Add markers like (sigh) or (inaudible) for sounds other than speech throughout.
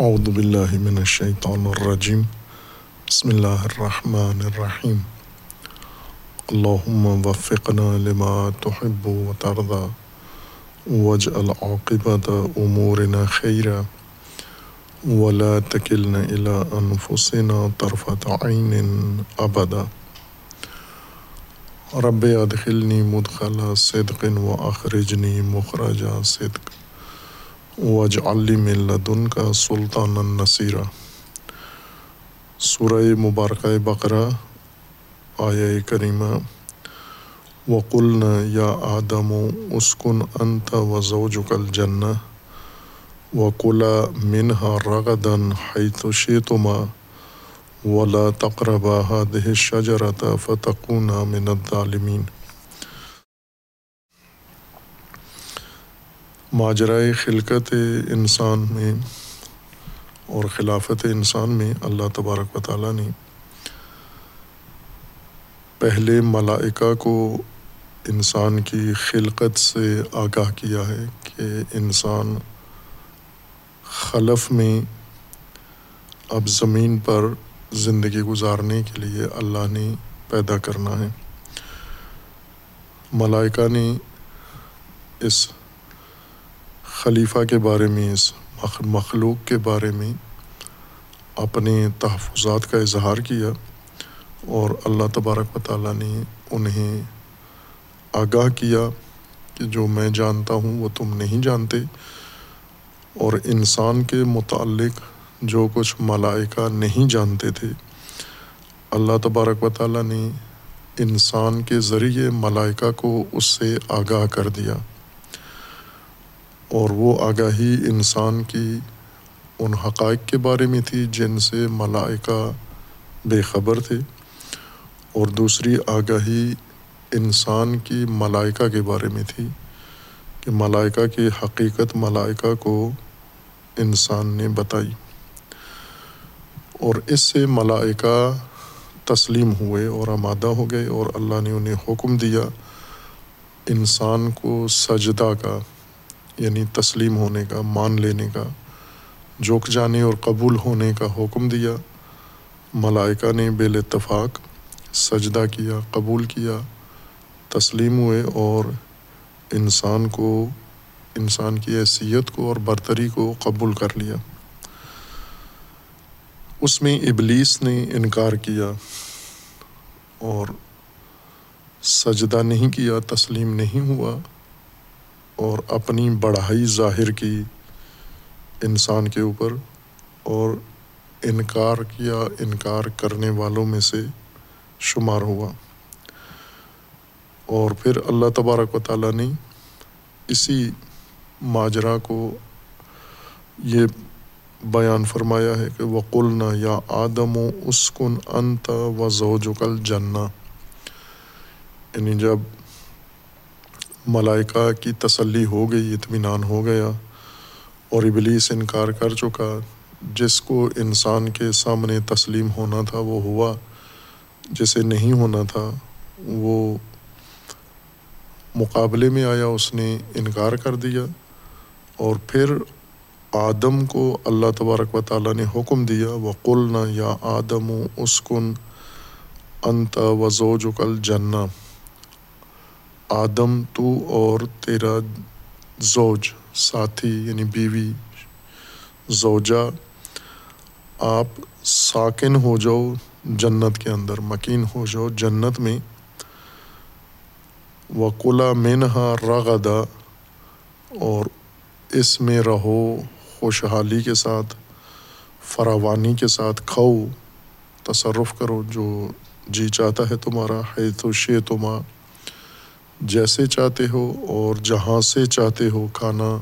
اعوذ باللہ من الشیطان الرجیم بسم اللہ الرحمن الرحیم اللہم وفقنا لما تحب و ترضى واجعل عاقبت امورنا خیرا ولا تکلنا الى انفسنا طرفت عین ابدا رب ادخلنی مدخل صدق و اخرجنی مخرج صدق. وج من لدن کا سلطان النصیرہ سورہ مبارکہ بقرہ آیا کریمہ وقلن یا آدم، اسکن انت و زوجک الجنہ وقلا منہا رغدن حیث شیتما ولا تقربا هذه الشجرة فتكونا من الظالمین. ماجرائے خلقت انسان میں اور خلافت انسان میں اللہ تبارک و تعالیٰ نے پہلے ملائکہ کو انسان کی خلقت سے آگاہ کیا ہے کہ انسان خلف میں اب زمین پر زندگی گزارنے کے لیے اللہ نے پیدا کرنا ہے۔ ملائکہ نے اس خلیفہ کے بارے میں، اس مخلوق کے بارے میں اپنے تحفظات کا اظہار کیا اور اللہ تبارک و تعالیٰ نے انہیں آگاہ کیا کہ جو میں جانتا ہوں وہ تم نہیں جانتے اور انسان کے متعلق جو کچھ ملائکہ نہیں جانتے تھے۔ اللہ تبارک و تعالیٰ نے انسان کے ذریعے ملائکہ کو اس سے آگاہ کر دیا۔ اور وہ آگاہی انسان کی ان حقائق کے بارے میں تھی جن سے ملائکہ بے خبر تھے، اور دوسری آگاہی انسان کی ملائکہ کے بارے میں تھی کہ ملائکہ کی حقیقت ملائکہ کو انسان نے بتائی۔ اور اس سے ملائکہ تسلیم ہوئے اور آمادہ ہو گئے اور اللہ نے انہیں حکم دیا انسان کو سجدہ کا۔ یعنی تسلیم ہونے کا، مان لینے کا، جھک جانے اور قبول ہونے کا حکم دیا۔ ملائکہ نے بے اتفاق، سجدہ کیا، قبول کیا، تسلیم ہوئے اور انسان کو، انسان کی حیثیت کو اور برتری کو قبول کر لیا۔ اس میں ابلیس نے انکار کیا اور سجدہ نہیں کیا، تسلیم نہیں ہوا۔ اور اپنی بڑھائی ظاہر کی انسان کے اوپر اور انکار کیا، انکار کرنے والوں میں سے شمار ہوا۔ اور پھر اللہ تبارک و تعالیٰ نے اسی ماجرا کو یہ بیان فرمایا ہے کہ وقلنا یا آدم و اسکن انت و زوجکل جنا یعنی جب ملائکہ کی تسلی ہو گئی، اطمینان ہو گیا اور ابلیس انکار کر چکا۔ جس کو انسان کے سامنے تسلیم ہونا تھا، وہ ہوا۔ جسے نہیں ہونا تھا، وہ مقابلے میں آیا، اس نے انکار کر دیا۔ اور پھر آدم کو اللہ تبارک و تعالیٰ نے حکم دیا وہ قلنا یا آدم و اسکن انت وضو جکل جنا آدم تو اور تیرا زوج، ساتھی یعنی بیوی، زوجہ، آپ ساکن ہو جاؤ جنت کے اندر، مکین ہو جاؤ جنت میں۔ وقلا مینہا رغدا، اور اس میں رہو خوشحالی کے ساتھ، فراوانی کے ساتھ، کھاؤ، تصرف کرو جو جی چاہتا ہے تمہارا ہے تو شے تما جیسے چاہتے ہو اور جہاں سے چاہتے ہو کھانا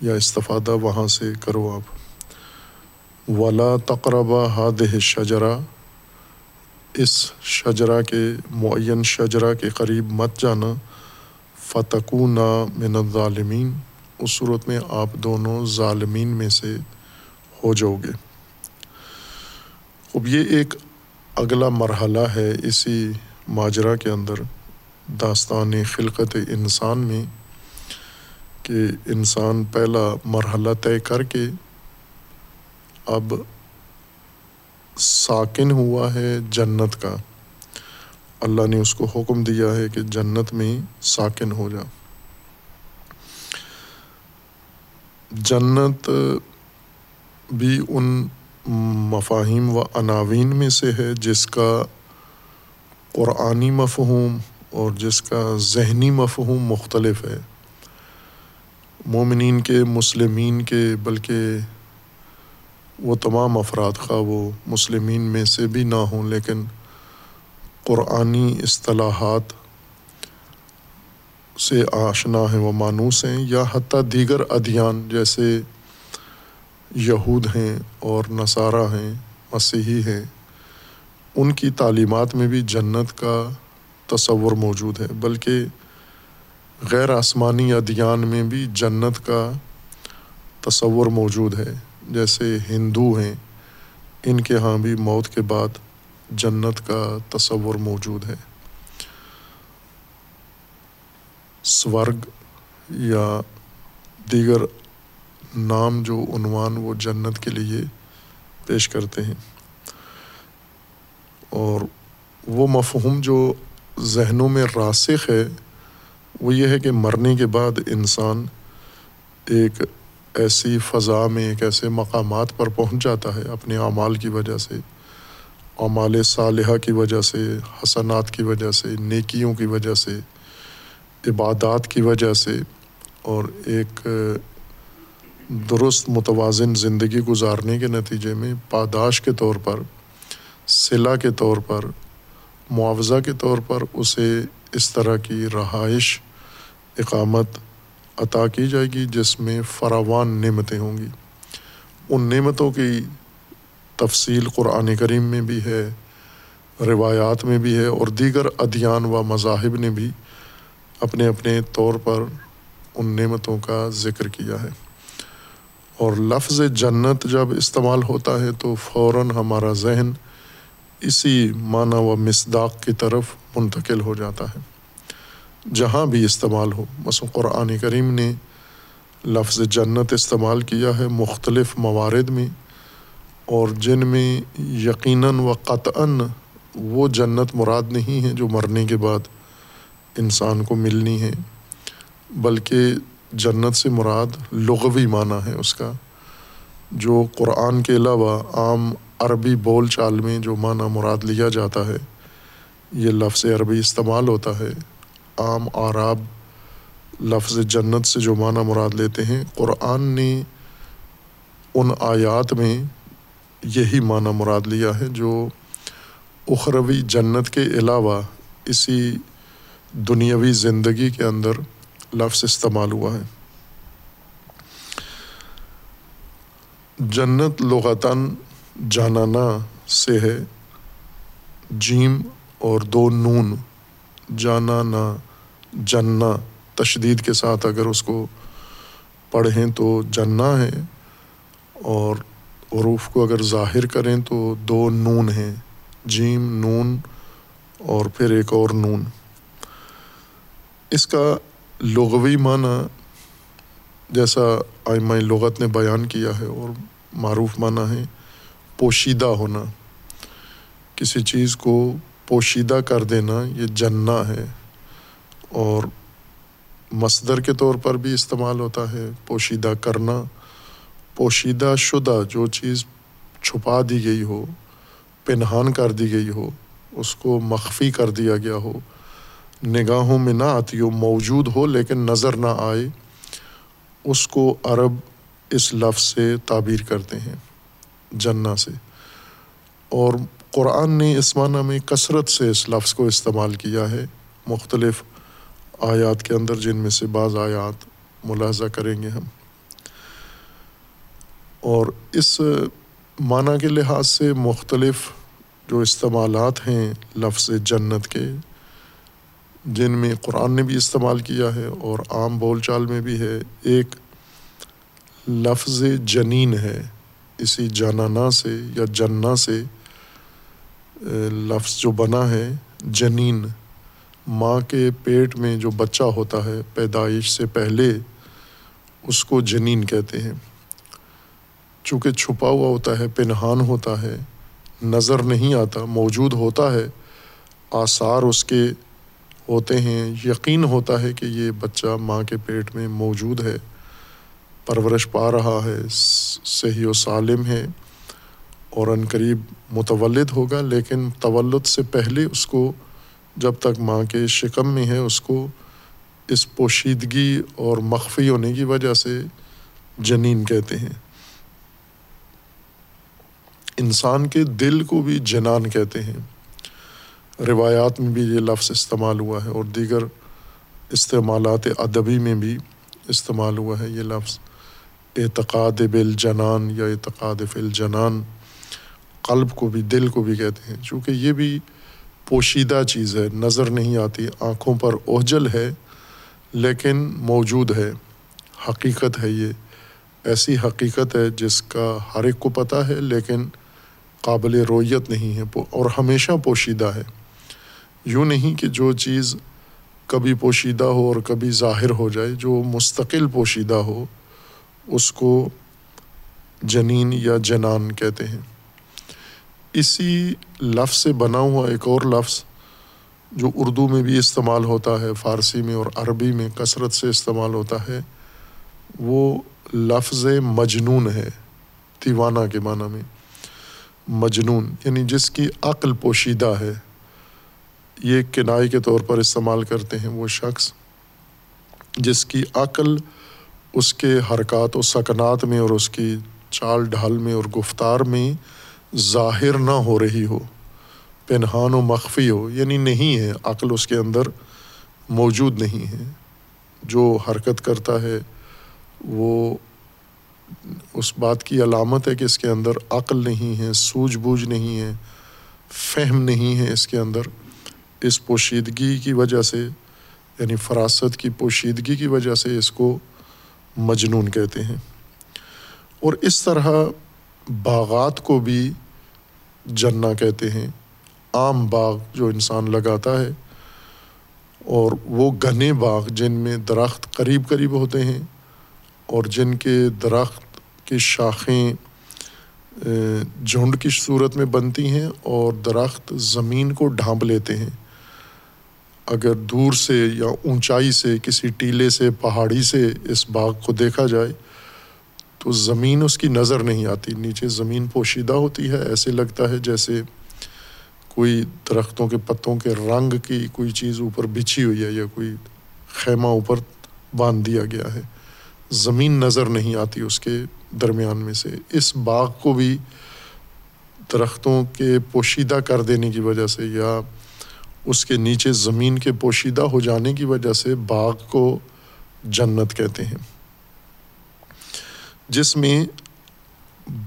یا استفادہ وہاں سے کرو آپ۔ ولا تقربہ ہاد شجرا اس شجرا کے، معین شجرا کے قریب مت جانا۔ فتقو نا من الظالمین اس صورت میں آپ دونوں ظالمین میں سے ہو جاؤ گے۔ اب یہ ایک اگلا مرحلہ ہے اسی ماجرا کے اندر۔ داستان خلقت انسان میں کہ انسان پہلا مرحلہ طے کر کے اب ساکن ہوا ہے جنت کا۔ اللہ نے اس کو حکم دیا ہے کہ جنت میں ساکن ہو جا۔ جنت بھی ان مفاہیم و عناوین میں سے ہے جس کا قرآنی مفہوم اور جس کا ذہنی مفہوم مختلف ہے۔ مومنین کے، مسلمین کے، بلکہ وہ تمام افراد خواہ وہ مسلمین میں سے بھی نہ ہوں، لیکن قرآنی اصطلاحات سے آشنا ہیں، وہ مانوس ہیں، یا حتیٰ دیگر ادیان جیسے یہود ہیں اور نصارہ ہیں، مسیحی ہیں۔ ان کی تعلیمات میں بھی جنت کا تصور موجود ہے بلکہ غیر آسمانی ادیان میں بھی جنت کا تصور موجود ہے۔ جیسے ہندو ہیں، ان کے ہاں بھی موت کے بعد جنت کا تصور موجود ہے۔ سورگ یا دیگر نام جو عنوان وہ جنت کے لیے پیش کرتے ہیں۔ اور وہ مفہوم جو ذہنوں میں راسخ ہے، وہ یہ ہے کہ مرنے کے بعد انسان ایک ایسی فضا میں، ایک ایسے مقامات پر پہنچ جاتا ہے اپنے اعمال کی وجہ سے، اعمال صالحہ کی وجہ سے، حسنات کی وجہ سے، نیکیوں کی وجہ سے، عبادات کی وجہ سے، اور ایک درست متوازن زندگی گزارنے کے نتیجے میں پاداش کے طور پر، صلہ کے طور پر معاوضہ کے طور پر اسے اس طرح کی رہائش، اقامت عطا کی جائے گی جس میں فراوان نعمتیں ہوں گی۔ ان نعمتوں کی تفصیل قرآن کریم میں بھی ہے، روایات میں بھی ہے اور دیگر ادیان و مذاہب نے بھی اپنے اپنے طور پر ان نعمتوں کا ذکر کیا ہے۔ اور لفظ جنت جب استعمال ہوتا ہے تو فوراً ہمارا ذہن اسی معنی و مصداق کی طرف منتقل ہو جاتا ہے۔ جہاں بھی استعمال ہو، مثلا قرآن کریم نے لفظ جنت استعمال کیا ہے مختلف موارد میں، اور جن میں یقیناً و قطعاً وہ جنت مراد نہیں ہے جو مرنے کے بعد انسان کو ملنی ہے، بلکہ جنت سے مراد لغوی معنی ہے اس کا، جو قرآن کے علاوہ عام عربی بول چال میں جو معنی مراد لیا جاتا ہے، یہ لفظ عربی استعمال ہوتا ہے۔ عام آراب لفظ جنت سے جو معنی مراد لیتے ہیں، قرآن نے ان آیات میں یہی معنی مراد لیا ہے جو اخروی جنت کے علاوہ اسی دنیاوی زندگی کے اندر لفظ استعمال ہوا ہے۔ جنت لغتاً جانانا سے ہے۔ جیم اور دو نون۔ جانا نا جنا۔ تشدید کے ساتھ اگر اس کو پڑھیں تو جنا ہے۔ اور عروف کو اگر ظاہر کریں تو دو نون ہیں۔ جیم، نون اور پھر ایک اور نون۔ اس کا لغوی معنی جیسا آئمہ لغت نے بیان کیا ہے اور معروف معنی ہے پوشیدہ ہونا۔ کسی چیز کو پوشیدہ کر دینا یہ جنا ہے۔ اور مصدر کے طور پر بھی استعمال ہوتا ہے پوشیدہ کرنا۔ پوشیدہ شدہ جو چیز چھپا دی گئی ہو، پنہان کر دی گئی ہو، اس کو مخفی کر دیا گیا ہو۔ نگاہوں میں نہ آتی ہو، موجود ہو لیکن نظر نہ آئے، اس کو عرب اس لفظ سے تعبیر کرتے ہیں۔ جنا سے۔ اور قرآن نے اس معنی میں کثرت سے اس لفظ کو استعمال کیا ہے۔ مختلف آیات کے اندر جن میں سے بعض آیات ملاحظہ کریں گے ہم۔ اور اس معنی کے لحاظ سے مختلف جو استعمالات ہیں لفظ جنت کے، جن میں قرآن نے بھی استعمال کیا ہے اور عام بول چال میں بھی ہے، ایک لفظ جنین ہے۔ اسی جانانا سے یا جنا سے لفظ جو بنا ہے، جنین، ماں کے پیٹ میں جو بچہ ہوتا ہے، پیدائش سے پہلے، اس کو جنین کہتے ہیں۔ چونکہ چھپا ہوا ہوتا ہے، پنہان ہوتا ہے، نظر نہیں آتا، موجود ہوتا ہے، آثار اس کے ہوتے ہیں۔ یقین ہوتا ہے کہ یہ بچہ ماں کے پیٹ میں موجود ہے۔ پرورش پا رہا ہے، صحیح و سالم ہے اور ان قریب متولد ہوگا، لیکن تولد سے پہلے اس کو جب تک ماں کے شکم میں ہے، اس کو اس پوشیدگی اور مخفی ہونے کی وجہ سے جنین کہتے ہیں۔ انسان کے دل کو بھی جنان کہتے ہیں۔ روایات میں بھی یہ لفظ استعمال ہوا ہے اور دیگر استعمالات ادبی میں بھی استعمال ہوا ہے یہ لفظ۔ اعتقاد بال جنان یا اعتقاد فل جنان قلب کو بھی، دل کو بھی کہتے ہیں۔ چونکہ یہ بھی پوشیدہ چیز ہے، نظر نہیں آتی، آنکھوں پر اوجل ہے، لیکن موجود ہے۔ حقیقت ہے یہ۔ ایسی حقیقت ہے جس کا ہر ایک کو پتہ ہے، لیکن قابل رویت نہیں ہے اور ہمیشہ پوشیدہ ہے۔ یوں نہیں کہ جو چیز کبھی پوشیدہ ہو اور کبھی ظاہر ہو جائے، جو مستقل پوشیدہ ہو اس کو جنین یا جنان کہتے ہیں۔ اسی لفظ سے بنا ہوا ایک اور لفظ جو اردو میں بھی استعمال ہوتا ہے، فارسی میں اور عربی میں کثرت سے استعمال ہوتا ہے، وہ لفظ مجنون ہے، دیوانہ کے معنی میں۔ مجنون یعنی جس کی عقل پوشیدہ ہے۔ یہ کنائی کے طور پر استعمال کرتے ہیں وہ شخص جس کی عقل اس کے حرکات و سکنات میں اور اس کی چال ڈھال میں اور گفتار میں ظاہر نہ ہو رہی ہو، پنہان و مخفی ہو یعنی نہیں ہے، عقل اس کے اندر موجود نہیں ہے۔ جو حرکت کرتا ہے، وہ اس بات کی علامت ہے کہ اس کے اندر عقل نہیں ہے سوجھ بوجھ نہیں ہے، فہم نہیں ہے اس کے اندر۔ اس پوشیدگی کی وجہ سے یعنی فراست کی پوشیدگی کی وجہ سے اس کو مجنون کہتے ہیں۔ اور اس طرح باغات کو بھی جنا کہتے ہیں۔ عام باغ جو انسان لگاتا ہے اور وہ گھنے باغ جن میں درخت قریب قریب ہوتے ہیں اور جن کے درخت کی شاخیں جھنڈ کی صورت میں بنتی ہیں اور درخت زمین کو ڈھانپ لیتے ہیں۔ اگر دور سے یا اونچائی سے، کسی ٹیلے سے، پہاڑی سے اس باغ کو دیکھا جائے تو زمین اس کی نظر نہیں آتی۔ نیچے زمین پوشیدہ ہوتی ہے۔ ایسے لگتا ہے جیسے کوئی درختوں کے پتوں کے رنگ کی کوئی چیز اوپر بچھی ہوئی ہے یا کوئی خیمہ اوپر باندھ دیا گیا ہے۔ زمین نظر نہیں آتی اس کے درمیان میں سے۔ اس باغ کو بھی درختوں کے پوشیدہ کر دینے کی وجہ سے یا اس کے نیچے زمین کے پوشیدہ ہو جانے کی وجہ سے باغ کو جنت کہتے ہیں۔ جس میں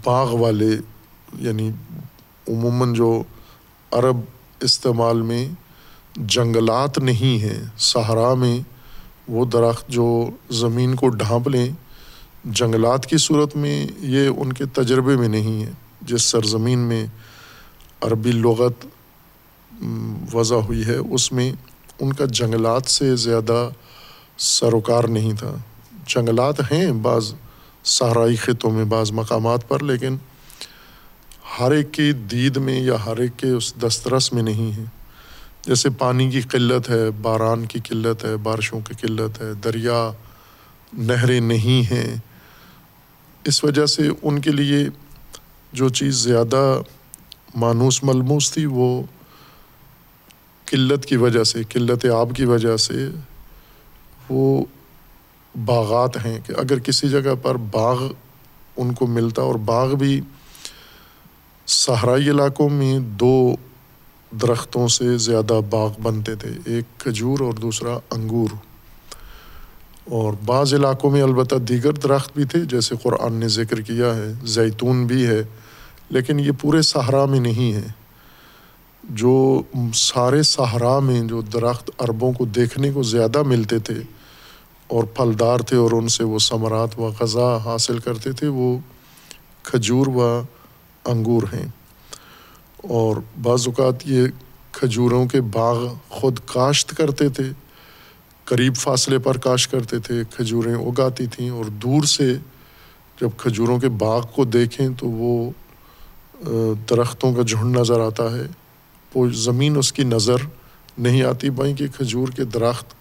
باغ والے یعنی عموماً جو عرب استعمال میں جنگلات نہیں ہیں، صحرا میں وہ درخت جو زمین کو ڈھانپ لیں، جنگلات کی صورت میں یہ ان کے تجربے میں نہیں ہے۔ جس سرزمین میں عربی لغت وضع ہوئی ہے، اس میں ان کا جنگلات سے زیادہ سروکار نہیں تھا۔ جنگلات ہیں بعض صحرائی خطوں میں، بعض مقامات پر، لیکن ہر ایک کی دید میں یا ہر ایک کے اس دسترس میں نہیں ہے۔ جیسے پانی کی قلت ہے، باران کی قلت ہے، بارشوں کی قلت ہے، دریا، نہریں نہیں ہیں۔ اس وجہ سے ان کے لیے جو چیز زیادہ مانوس، ملموس تھی، وہ قلت کی وجہ سے، قلت آب کی وجہ سے وہ باغات ہیں کہ اگر کسی جگہ پر باغ ان کو ملتا اور باغ بھی صحرائی علاقوں میں دو درختوں سے زیادہ باغ بنتے تھے، ایک کھجور اور دوسرا انگور۔ اور بعض علاقوں میں البتہ دیگر درخت بھی تھے، جیسے قرآن نے ذکر کیا ہے، زیتون بھی ہے، لیکن یہ پورے صحرا میں نہیں ہے۔ جو سارے صحرا میں جو درخت عربوں کو دیکھنے کو زیادہ ملتے تھے اور پھلدار تھے اور ان سے وہ ثمرات و غذا حاصل کرتے تھے، وہ کھجور و انگور ہیں۔ اور بعض اوقات یہ کھجوروں کے باغ خود کاشت کرتے تھے، قریب فاصلے پر کاشت کرتے تھے، کھجوریں اگاتی تھیں اور دور سے جب کھجوروں کے باغ کو دیکھیں تو وہ درختوں کا جھنڈ نظر آتا ہے۔ وہ زمین اس کی نظر نہیں آتی بھائی کہ کھجور کے درخت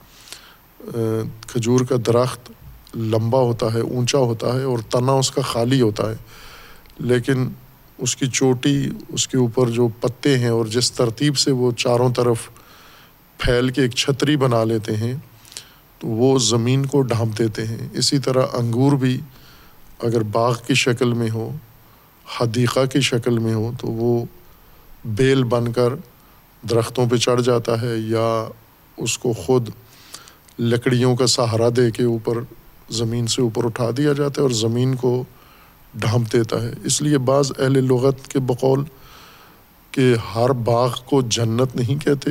کھجور کا درخت لمبا ہوتا ہے، اونچا ہوتا ہے اور تنا اس کا خالی ہوتا ہے۔ لیکن اس کی چوٹی، اس کے اوپر جو پتے ہیں اور جس ترتیب سے وہ چاروں طرف پھیل کے ایک چھتری بنا لیتے ہیں، تو وہ زمین کو ڈھانپ دیتے ہیں۔ اسی طرح انگور بھی اگر باغ کی شکل میں ہو، حدیقہ کی شکل میں ہو، تو وہ بیل بن کر درختوں پہ چڑھ جاتا ہے یا اس کو خود لکڑیوں کا سہارا دے کے اوپر زمین سے اوپر اٹھا دیا جاتا ہے اور زمین کو ڈھانپ دیتا ہے۔ اس لیے بعض اہل لغت کے بقول کہ ہر باغ کو جنت نہیں کہتے،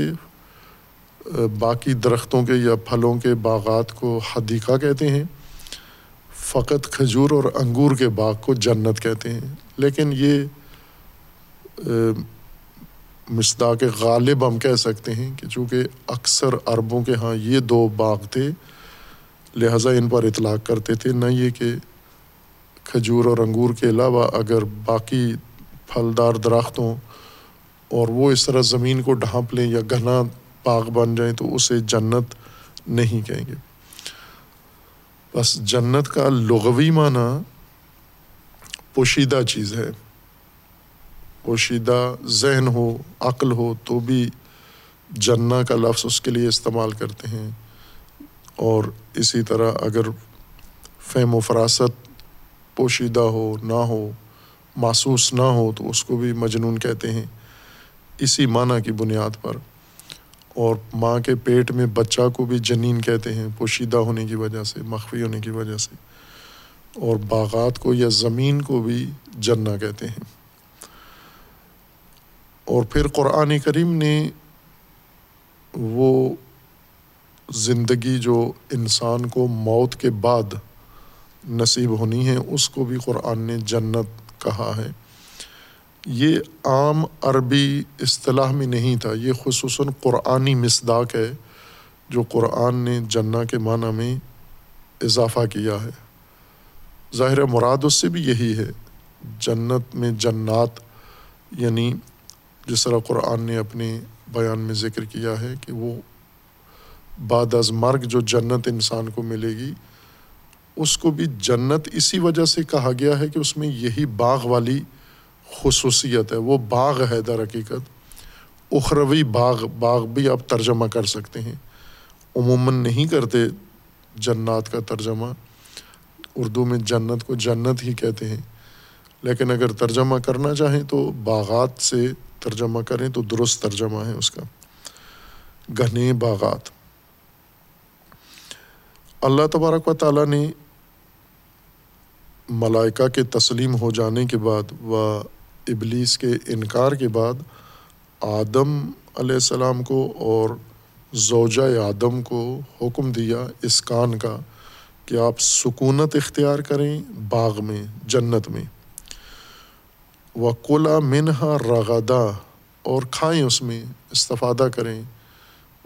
باقی درختوں کے یا پھلوں کے باغات کو حدیقہ کہتے ہیں، فقط کھجور اور انگور کے باغ کو جنت کہتے ہیں۔ لیکن یہ مصداق غالب ہم کہہ سکتے ہیں کہ چونکہ اکثر عربوں کے ہاں یہ دو باغ تھے، لہٰذا ان پر اطلاق کرتے تھے۔ نہ یہ کہ کھجور اور انگور کے علاوہ اگر باقی پھلدار درختوں اور وہ اس طرح زمین کو ڈھانپ لیں یا گھنا باغ بن جائیں تو اسے جنت نہیں کہیں گے۔ بس جنت کا لغوی معنی پوشیدہ چیز ہے۔ پوشیدہ ذہن ہو، عقل ہو، تو بھی جنا کا لفظ اس کے لیے استعمال کرتے ہیں۔ اور اسی طرح اگر فہم و فراست پوشیدہ ہو، نہ ہو، محسوس نہ ہو، تو اس کو بھی مجنون کہتے ہیں۔ اسی معنی کی بنیاد پر۔ اور ماں کے پیٹ میں بچہ کو بھی جنین کہتے ہیں، پوشیدہ ہونے کی وجہ سے، مخفی ہونے کی وجہ سے۔ اور باغات کو یا زمین کو بھی جنا کہتے ہیں۔ اور پھر قرآن کریم نے وہ زندگی جو انسان کو موت کے بعد نصیب ہونی ہے، اس کو بھی قرآن نے جنت کہا ہے۔ یہ عام عربی اصطلاح میں نہیں تھا، یہ خصوصاً قرآنی مصداق ہے جو قرآن نے جنا کے معنی میں اضافہ کیا ہے۔ ظاہر مراد اس سے بھی یہی ہے، جنت میں جنات یعنی جس طرح قرآن نے اپنے بیان میں ذکر کیا ہے کہ وہ بعد از مرگ جو جنت انسان کو ملے گی، اس کو بھی جنت اسی وجہ سے کہا گیا ہے کہ اس میں یہی باغ والی خصوصیت ہے۔ وہ باغ ہے در حقیقت۔ اخروی باغ باغ بھی آپ ترجمہ کر سکتے ہیں۔ عموماً نہیں کرتے جنات کا ترجمہ۔ اردو میں جنت کو جنت ہی کہتے ہیں۔ لیکن اگر ترجمہ کرنا چاہیں تو باغات سے ترجمہ کریں تو درست ترجمہ ہے اس کا۔ گھنے باغات۔ اللہ تبارک و تعالیٰ نے ملائکہ کے تسلیم ہو جانے کے بعد و ابلیس کے انکار کے بعد آدم علیہ السلام کو اور زوجہ آدم کو حکم دیا اس کان کا کہ آپ سکونت اختیار کریں باغ میں، جنت میں۔ وکلا منہا رغدا اور کھائیں اس میں، استفادہ کریں۔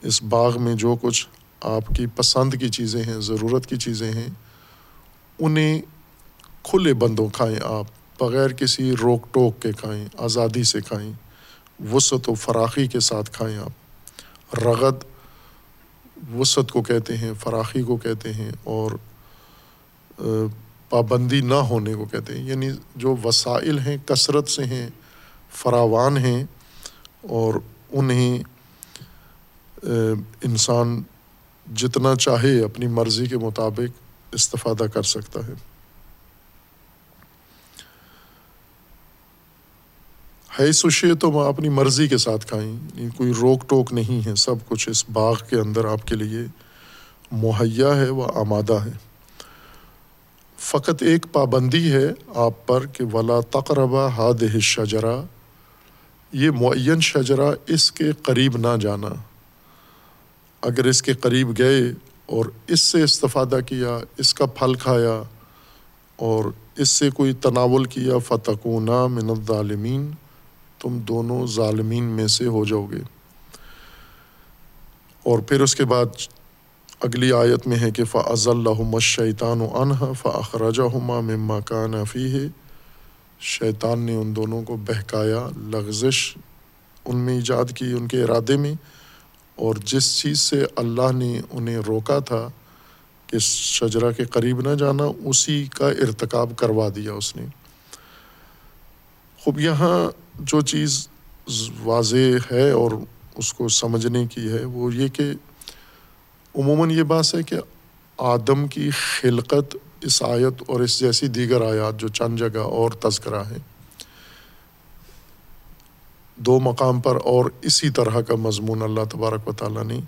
اس باغ میں جو کچھ آپ کی پسند کی چیزیں ہیں، ضرورت کی چیزیں ہیں، انہیں کھلے بندوں کھائیں آپ، بغیر کسی روک ٹوک کے کھائیں، آزادی سے کھائیں، وسعت و فراخی کے ساتھ کھائیں آپ۔ رغد وسعت کو کہتے ہیں، فراخی کو کہتے ہیں اور پابندی نہ ہونے کو کہتے ہیں۔ یعنی جو وسائل ہیں، کثرت سے ہیں، فراوان ہیں اور انہیں انسان جتنا چاہے اپنی مرضی کے مطابق استفادہ کر سکتا ہے۔ ہے سوشے تو وہ اپنی مرضی کے ساتھ کھائیں۔ کوئی روک ٹوک نہیں ہے۔ سب کچھ اس باغ کے اندر آپ کے لیے مہیا ہے، وہ آمادہ ہے۔ فقط ایک پابندی ہے آپ پر کہ ولا تقربہ ہاد شجرا یہ معین شجرا اس کے قریب نہ جانا۔ اگر اس کے قریب گئے اور اس سے استفادہ کیا، اس کا پھل کھایا اور اس سے کوئی تناول کیا فتقونہ من الظالمین تم دونوں ظالمین میں سے ہو جاؤ گے۔ اور پھر اس کے بعد اگلی آیت میں ہے کہ فض اللہ شیطان و انہ فخراجہ ہما مما کا ہے شیطان نے ان دونوں کو بہکایا، لغزش ان میں ایجاد کی ان کے ارادے میں، اور جس چیز سے اللہ نے انہیں روکا تھا کہ شجرہ کے قریب نہ جانا، اسی کا ارتکاب کروا دیا اس نے۔ خوب، یہاں جو چیز واضح ہے اور اس کو سمجھنے کی ہے، وہ یہ کہ عموماً یہ بات ہے کہ آدم کی خلقت اس آیت اور اس جیسی دیگر آیات جو چند جگہ اور تذکرہ ہے دو مقام پر اور اسی طرح کا مضمون اللہ تبارک و تعالیٰ نے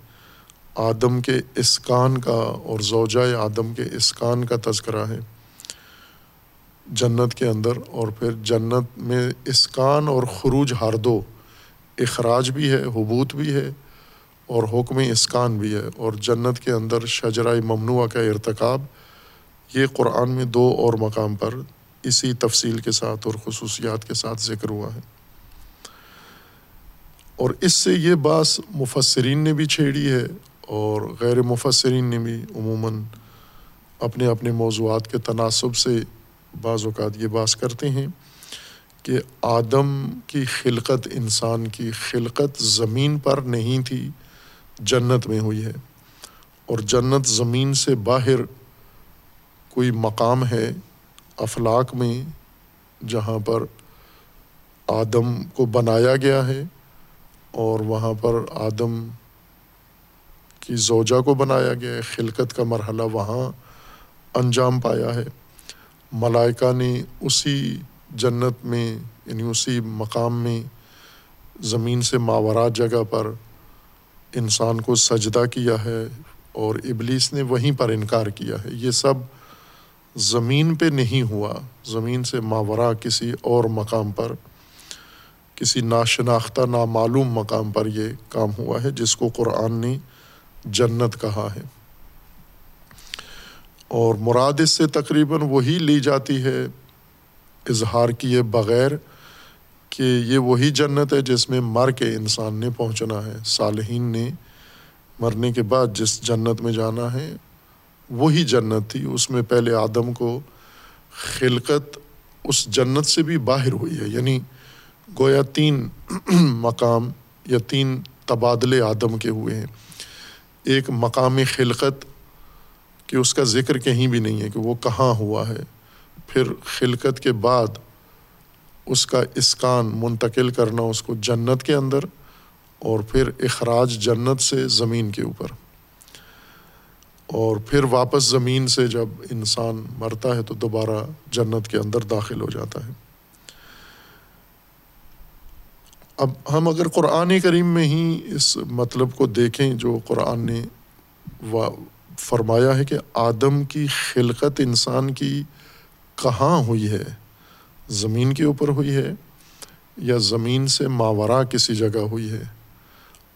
آدم کے اسکان کا اور زوجہ آدم کے اسکان کا تذکرہ ہے جنت کے اندر اور پھر جنت میں اسکان اور خروج ہر دو اخراج بھی ہے حبوت بھی ہے اور حکم اسکان بھی ہے اور جنت کے اندر شجرۂ ممنوع کا ارتکاب، یہ قرآن میں دو اور مقام پر اسی تفصیل کے ساتھ اور خصوصیات کے ساتھ ذکر ہوا ہے۔ اور اس سے یہ باس مفسرین نے بھی چھیڑی ہے اور غیر مفسرین نے بھی عموماً اپنے اپنے موضوعات کے تناسب سے بعض اوقات یہ باس کرتے ہیں کہ آدم کی خلقت انسان کی خلقت زمین پر نہیں تھی جنت میں ہوئی ہے۔ اور جنت زمین سے باہر کوئی مقام ہے افلاق میں جہاں پر آدم کو بنایا گیا ہے اور وہاں پر آدم کی زوجہ کو بنایا گیا ہے، خلقت کا مرحلہ وہاں انجام پایا ہے۔ ملائکہ نے اسی جنت میں یعنی اسی مقام میں زمین سے ماورات جگہ پر انسان کو سجدہ کیا ہے اور ابلیس نے وہیں پر انکار کیا ہے۔ یہ سب زمین پہ نہیں ہوا۔ زمین سے ماورا کسی اور مقام پر، کسی ناشناختہ، نامعلوم مقام پر یہ کام ہوا ہے، جس کو قرآن نے جنت کہا ہے۔ اور مراد اس سے تقریباً وہی لی جاتی ہے، اظہار کیے بغیر کہ یہ وہی جنت ہے جس میں مر کے انسان نے پہنچنا ہے۔ صالحین نے مرنے کے بعد جس جنت میں جانا ہے، وہی جنت تھی۔ اس میں پہلے آدم کو خلقت اس جنت سے بھی باہر ہوئی ہے۔ یعنی گویا تین (clears throat) مقام یا تین تبادلے آدم کے ہوئے ہیں۔ ایک مقام خلقت کہ اس کا ذکر کہیں بھی نہیں ہے کہ وہ کہاں ہوا ہے۔ پھر خلقت کے بعد اس کا اسکان منتقل کرنا اس کو جنت کے اندر اور پھر اخراج جنت سے زمین کے اوپر۔ اور پھر واپس زمین سے جب انسان مرتا ہے تو دوبارہ جنت کے اندر داخل ہو جاتا ہے۔ اب ہم اگر قرآن کریم میں ہی اس مطلب کو دیکھیں جو قرآن نے فرمایا ہے کہ آدم کی خلقت انسان کی کہاں ہوئی ہے؟ زمین کے اوپر ہوئی ہے یا زمین سے ماورا کسی جگہ ہوئی ہے،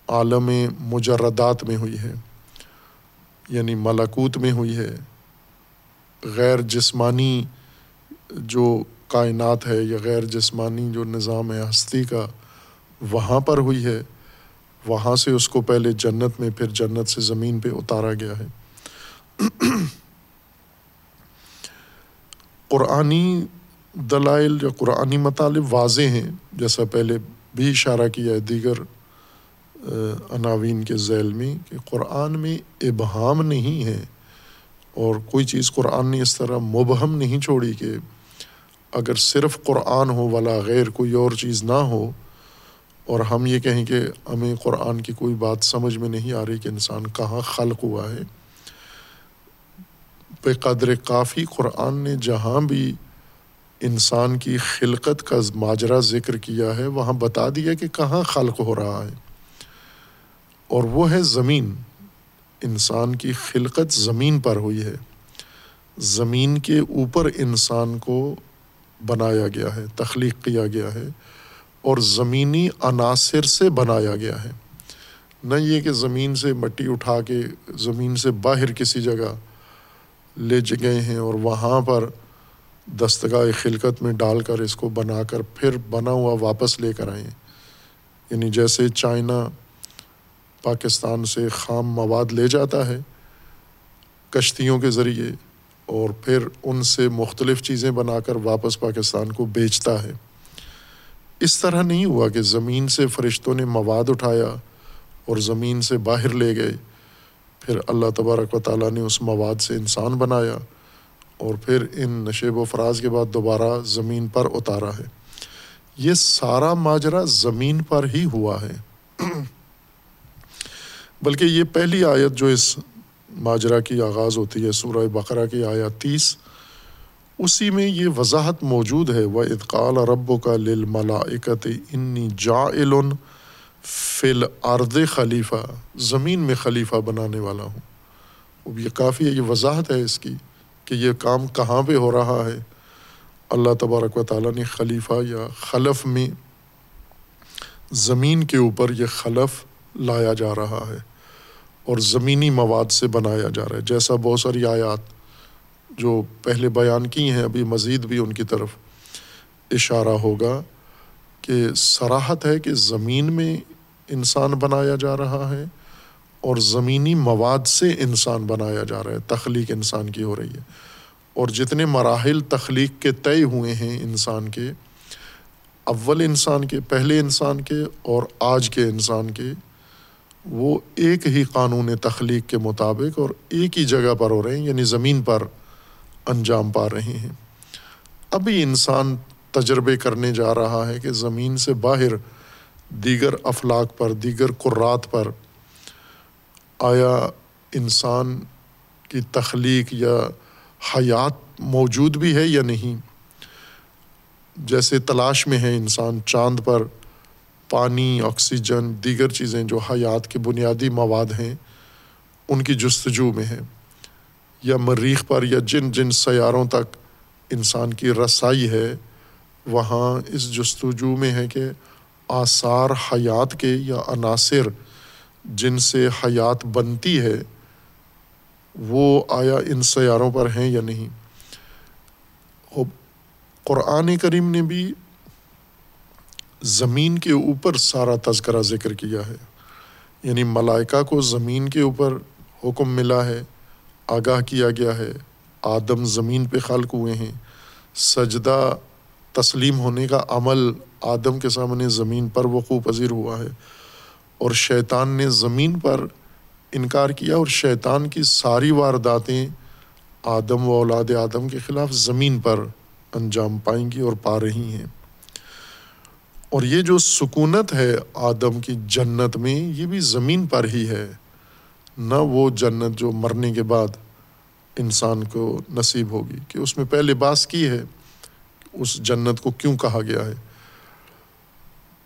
عالم مجردات میں ہوئی ہے یعنی ملاکوت میں ہوئی ہے، غیر جسمانی جو کائنات ہے یا غیر جسمانی جو نظام ہے ہستی کا وہاں پر ہوئی ہے، وہاں سے اس کو پہلے جنت میں، پھر جنت سے زمین پہ اتارا گیا ہے۔ (clears throat) قرآنی دلائل یا قرآنی مطالب واضح ہیں۔ جیسا پہلے بھی اشارہ کیا ہے دیگر عناوین کے ذیل میں کہ قرآن میں ابہام نہیں ہے اور کوئی چیز قرآن نے اس طرح مبہم نہیں چھوڑی کہ اگر صرف قرآن ہو والا غیر کوئی اور چیز نہ ہو اور ہم یہ کہیں کہ ہمیں قرآن کی کوئی بات سمجھ میں نہیں آ رہی کہ انسان کہاں خلق ہوا ہے۔ بے قدر کافی قرآن نے جہاں بھی انسان کی خلقت کا ماجرا ذکر کیا ہے، وہاں بتا دیا کہ کہاں خلق ہو رہا ہے۔ اور وہ ہے زمین۔ انسان کی خلقت زمین پر ہوئی ہے۔ زمین کے اوپر انسان کو بنایا گیا ہے، تخلیق کیا گیا ہے۔ اور زمینی عناصر سے بنایا گیا ہے۔ نہ یہ کہ زمین سے مٹی اٹھا کے زمین سے باہر کسی جگہ لے گئے ہیں اور وہاں پر دستگاہ خلقت میں ڈال کر اس کو بنا کر پھر بنا ہوا واپس لے کر آئیں۔ یعنی جیسے چائنا پاکستان سے خام مواد لے جاتا ہے کشتیوں کے ذریعے اور پھر ان سے مختلف چیزیں بنا کر واپس پاکستان کو بیچتا ہے۔ اس طرح نہیں ہوا کہ زمین سے فرشتوں نے مواد اٹھایا اور زمین سے باہر لے گئے۔ پھر اللہ تبارک و تعالیٰ نے اس مواد سے انسان بنایا۔ اور پھر ان نشیب و فراز کے بعد دوبارہ زمین پر اتارا ہے۔ یہ سارا ماجرا زمین پر ہی ہوا ہے۔ (clears throat) بلکہ یہ پہلی آیت جو اس ماجرا کی آغاز ہوتی ہے، سورہ بقرہ کی آیت تیس، اسی میں یہ وضاحت موجود ہے۔ وہ اطقال رب کا لل ملاکت انی جا فل ارد خلیفہ زمین میں خلیفہ بنانے والا ہوں۔ اب یہ کافی ہے، یہ وضاحت ہے اس کی۔ کہ یہ کام کہاں پہ ہو رہا ہے؟ اللہ تبارک و تعالیٰ نے خلیفہ یا خلف میں زمین کے اوپر یہ خلف لایا جا رہا ہے اور زمینی مواد سے بنایا جا رہا ہے۔ جیسا بہت ساری آیات جو پہلے بیان کی ہیں، ابھی مزید بھی ان کی طرف اشارہ ہوگا کہ سراحت ہے کہ زمین میں انسان بنایا جا رہا ہے۔ اور زمینی مواد سے انسان بنایا جا رہا ہے، تخلیق انسان کی ہو رہی ہے۔ اور جتنے مراحل تخلیق کے طے ہوئے ہیں انسان کے، اول انسان کے، پہلے انسان کے اور آج کے انسان کے، وہ ایک ہی قانون تخلیق کے مطابق اور ایک ہی جگہ پر ہو رہے ہیں یعنی زمین پر انجام پا رہے ہیں۔ ابھی انسان تجربے کرنے جا رہا ہے کہ زمین سے باہر دیگر افلاق پر، دیگر قرات پر آیا انسان کی تخلیق یا حیات موجود بھی ہے یا نہیں؟ جیسے تلاش میں ہے انسان، چاند پر پانی، آکسیجن، دیگر چیزیں جو حیات کے بنیادی مواد ہیں، ان کی جستجو میں ہے۔ یا مریخ پر یا جن جن سیاروں تک انسان کی رسائی ہے، وہاں اس جستجو میں ہے کہ آثار حیات کے یا عناصر جن سے حیات بنتی ہے، وہ آیا ان سیاروں پر ہیں یا نہیں؟ قرآن کریم نے بھی زمین کے اوپر سارا تذکرہ ذکر کیا ہے۔ یعنی ملائکہ کو زمین کے اوپر حکم ملا ہے، آگاہ کیا گیا ہے۔ آدم زمین پہ خلق ہوئے ہیں۔ سجدہ تسلیم ہونے کا عمل آدم کے سامنے زمین پر وقوع پذیر ہوا ہے۔ اور شیطان نے زمین پر انکار کیا اور شیطان کی ساری وارداتیں آدم و اولاد آدم کے خلاف زمین پر انجام پائیں گی اور پا رہی ہیں۔ اور یہ جو سکونت ہے آدم کی جنت میں، یہ بھی زمین پر ہی ہے۔ نہ وہ جنت جو مرنے کے بعد انسان کو نصیب ہوگی، کہ اس میں پہلے باس کی ہے اس جنت کو کیوں کہا گیا ہے۔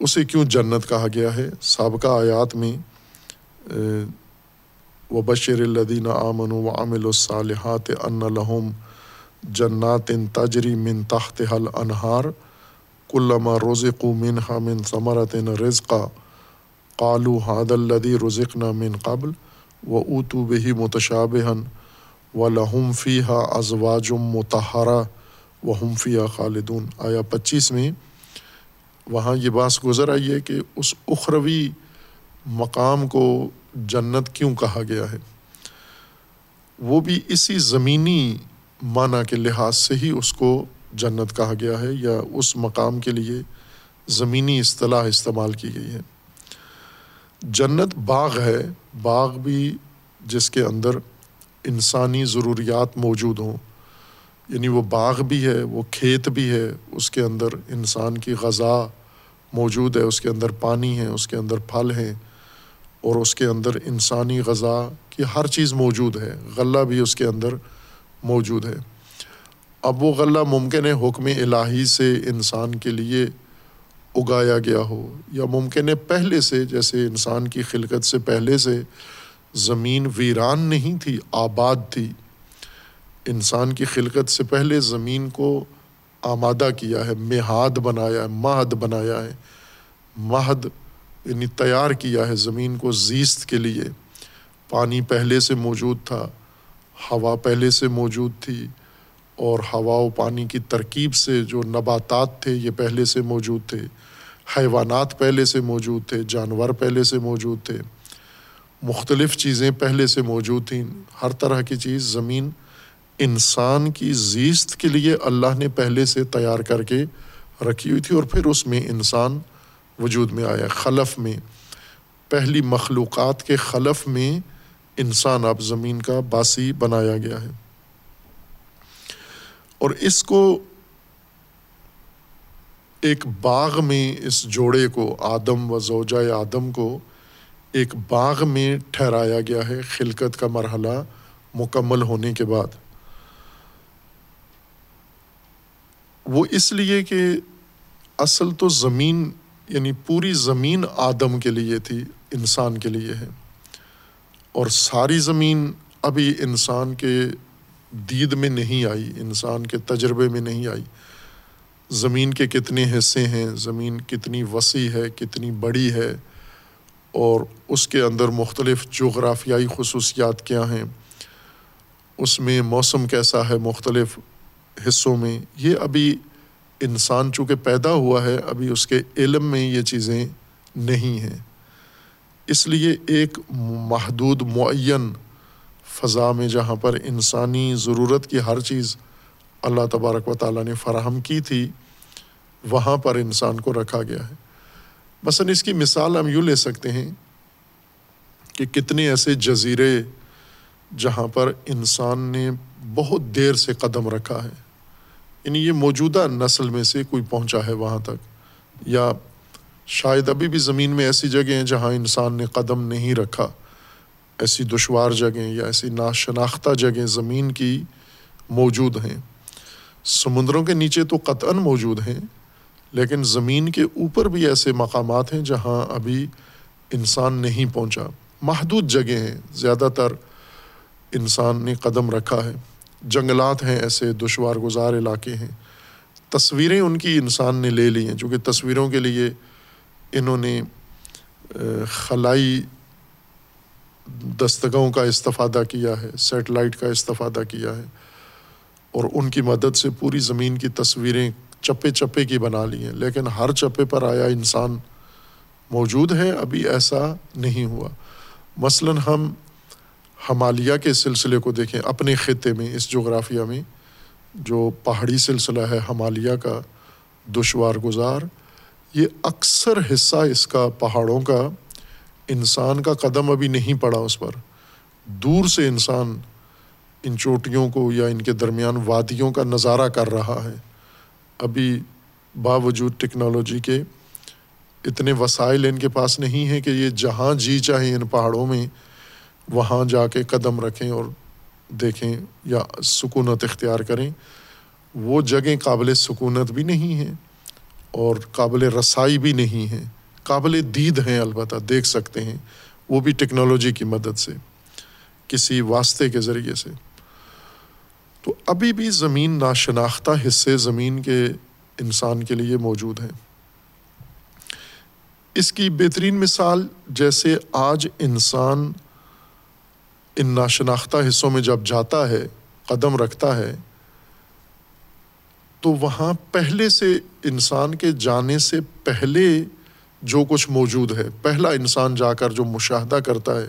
اسے کیوں جنت کہا گیا ہے؟ سابقہ آیات میں و بشر الدین آمن و عامل الصالحات ان لہم جنات تجری من تحت حل انہار کلما رزق من من ثمرت رزقا قالو حاد الدی رزقنا من قبل و اوتو بہی متشابہن و لہم فی ہا ازواجم متحرہ و ہم فی خالدون۔ آیا پچیس میں وہاں یہ بات گزر آئی ہے کہ اس اخروی مقام کو جنت کیوں کہا گیا ہے؟ وہ بھی اسی زمینی معنی کے لحاظ سے ہی اس کو جنت کہا گیا ہے یا اس مقام کے لیے زمینی اصطلاح استعمال کی گئی ہے۔ جنت باغ ہے۔ باغ بھی جس کے اندر انسانی ضروریات موجود ہوں۔ یعنی وہ باغ بھی ہے، وہ کھیت بھی ہے، اس کے اندر انسان کی غذا موجود ہے، اس کے اندر پانی ہے، اس کے اندر پھل ہیں اور اس کے اندر انسانی غذا کی ہر چیز موجود ہے۔ غلہ بھی اس کے اندر موجود ہے۔ اب وہ غلہ ممکن ہے حکم الہی سے انسان کے لیے اگایا گیا ہو یا ممکن ہے پہلے سے، جیسے انسان کی خلقت سے پہلے سے۔ زمین ویران نہیں تھی، آباد تھی۔ انسان کی خلقت سے پہلے زمین کو آمادہ کیا ہے مہاد بنایا ہے، مہد بنایا ہے۔ مہد یعنی تیار کیا ہے زمین کو زیست کے لیے۔ پانی پہلے سے موجود تھا، ہوا پہلے سے موجود تھی اور ہوا و پانی کی ترکیب سے جو نباتات تھے یہ پہلے سے موجود تھے۔ حیوانات پہلے سے موجود تھے، جانور پہلے سے موجود تھے۔ مختلف چیزیں پہلے سے موجود تھیں۔ ہر طرح کی چیز زمین انسان کی زیست کے لیے اللہ نے پہلے سے تیار کر کے رکھی ہوئی تھی اور پھر اس میں انسان وجود میں آیا خلف میں، پہلی مخلوقات کے خلف میں انسان اب زمین کا باسی بنایا گیا ہے۔ اور اس کو ایک باغ میں، اس جوڑے کو، آدم و زوجہ آدم کو ایک باغ میں ٹھہرایا گیا ہے۔ خلقت کا مرحلہ مکمل ہونے کے بعد۔ وہ اس لیے کہ اصل تو زمین یعنی پوری زمین آدم کے لیے تھی، انسان کے لیے ہے۔ اور ساری زمین ابھی انسان کے دید میں نہیں آئی، انسان کے تجربے میں نہیں آئی۔ زمین کے کتنے حصے ہیں، زمین کتنی وسیع ہے، کتنی بڑی ہے، اور اس کے اندر مختلف جغرافیائی خصوصیات کیا ہیں؟ اس میں موسم کیسا ہے؟ مختلف حصوں میں یہ ابھی انسان چونکہ پیدا ہوا ہے، ابھی اس کے علم میں یہ چیزیں نہیں ہیں۔ اس لیے ایک محدود معین فضا میں جہاں پر انسانی ضرورت کی ہر چیز اللہ تبارک و تعالیٰ نے فراہم کی تھی، وہاں پر انسان کو رکھا گیا ہے۔ مثلاً اس کی مثال ہم یوں لے سکتے ہیں کہ کتنے ایسے جزیرے جہاں پر انسان نے بہت دیر سے قدم رکھا ہے۔ یعنی یہ موجودہ نسل میں سے کوئی پہنچا ہے وہاں تک، یا شاید ابھی بھی زمین میں ایسی جگہیں ہیں جہاں انسان نے قدم نہیں رکھا، ایسی دشوار جگہیں یا ایسی ناشناختہ جگہیں زمین کی موجود ہیں۔ سمندروں کے نیچے تو قطعاً موجود ہیں، لیکن زمین کے اوپر بھی ایسے مقامات ہیں جہاں ابھی انسان نہیں پہنچا۔ محدود جگہ ہیں، زیادہ تر انسان نے قدم رکھا ہے۔ جنگلات ہیں، ایسے دشوار گزار علاقے ہیں۔ تصویریں ان کی انسان نے لے لی ہیں چونکہ تصویروں کے لیے انہوں نے خلائی دستگاہوں کا استفادہ کیا ہے، سیٹلائٹ کا استفادہ کیا ہے، اور ان کی مدد سے پوری زمین کی تصویریں چپے چپے کی بنا لی ہیں۔ لیکن ہر چپے پر آیا انسان موجود ہے، ابھی ایسا نہیں ہوا۔ مثلاً ہم ہمالیہ کے سلسلے کو دیکھیں، اپنے خطے میں، اس جغرافیہ میں، جو پہاڑی سلسلہ ہے ہمالیہ کا دشوار گزار، یہ اکثر حصہ اس کا پہاڑوں کا، انسان کا قدم ابھی نہیں پڑا اس پر۔ دور سے انسان ان چوٹیوں کو یا ان کے درمیان وادیوں کا نظارہ کر رہا ہے۔ ابھی باوجود ٹیکنالوجی کے اتنے وسائل ان کے پاس نہیں ہیں کہ یہ جہاں جی چاہیں ان پہاڑوں میں وہاں جا کے قدم رکھیں اور دیکھیں یا سکونت اختیار کریں، وہ جگہیں قابل سکونت بھی نہیں ہیں اور قابل رسائی بھی نہیں ہیں۔ قابل دید ہیں البتہ، دیکھ سکتے ہیں۔ وہ بھی ٹیکنالوجی کی مدد سے، کسی واسطے کے ذریعے سے۔ تو ابھی بھی زمین ناشناختہ حصے زمین کے انسان کے لیے موجود ہیں۔ اس کی بہترین مثال، جیسے آج انسان ان ناشناختہ حصوں میں جب جاتا ہے، قدم رکھتا ہے، تو وہاں پہلے سے انسان کے جانے سے پہلے جو کچھ موجود ہے، پہلا انسان جا کر جو مشاہدہ کرتا ہے،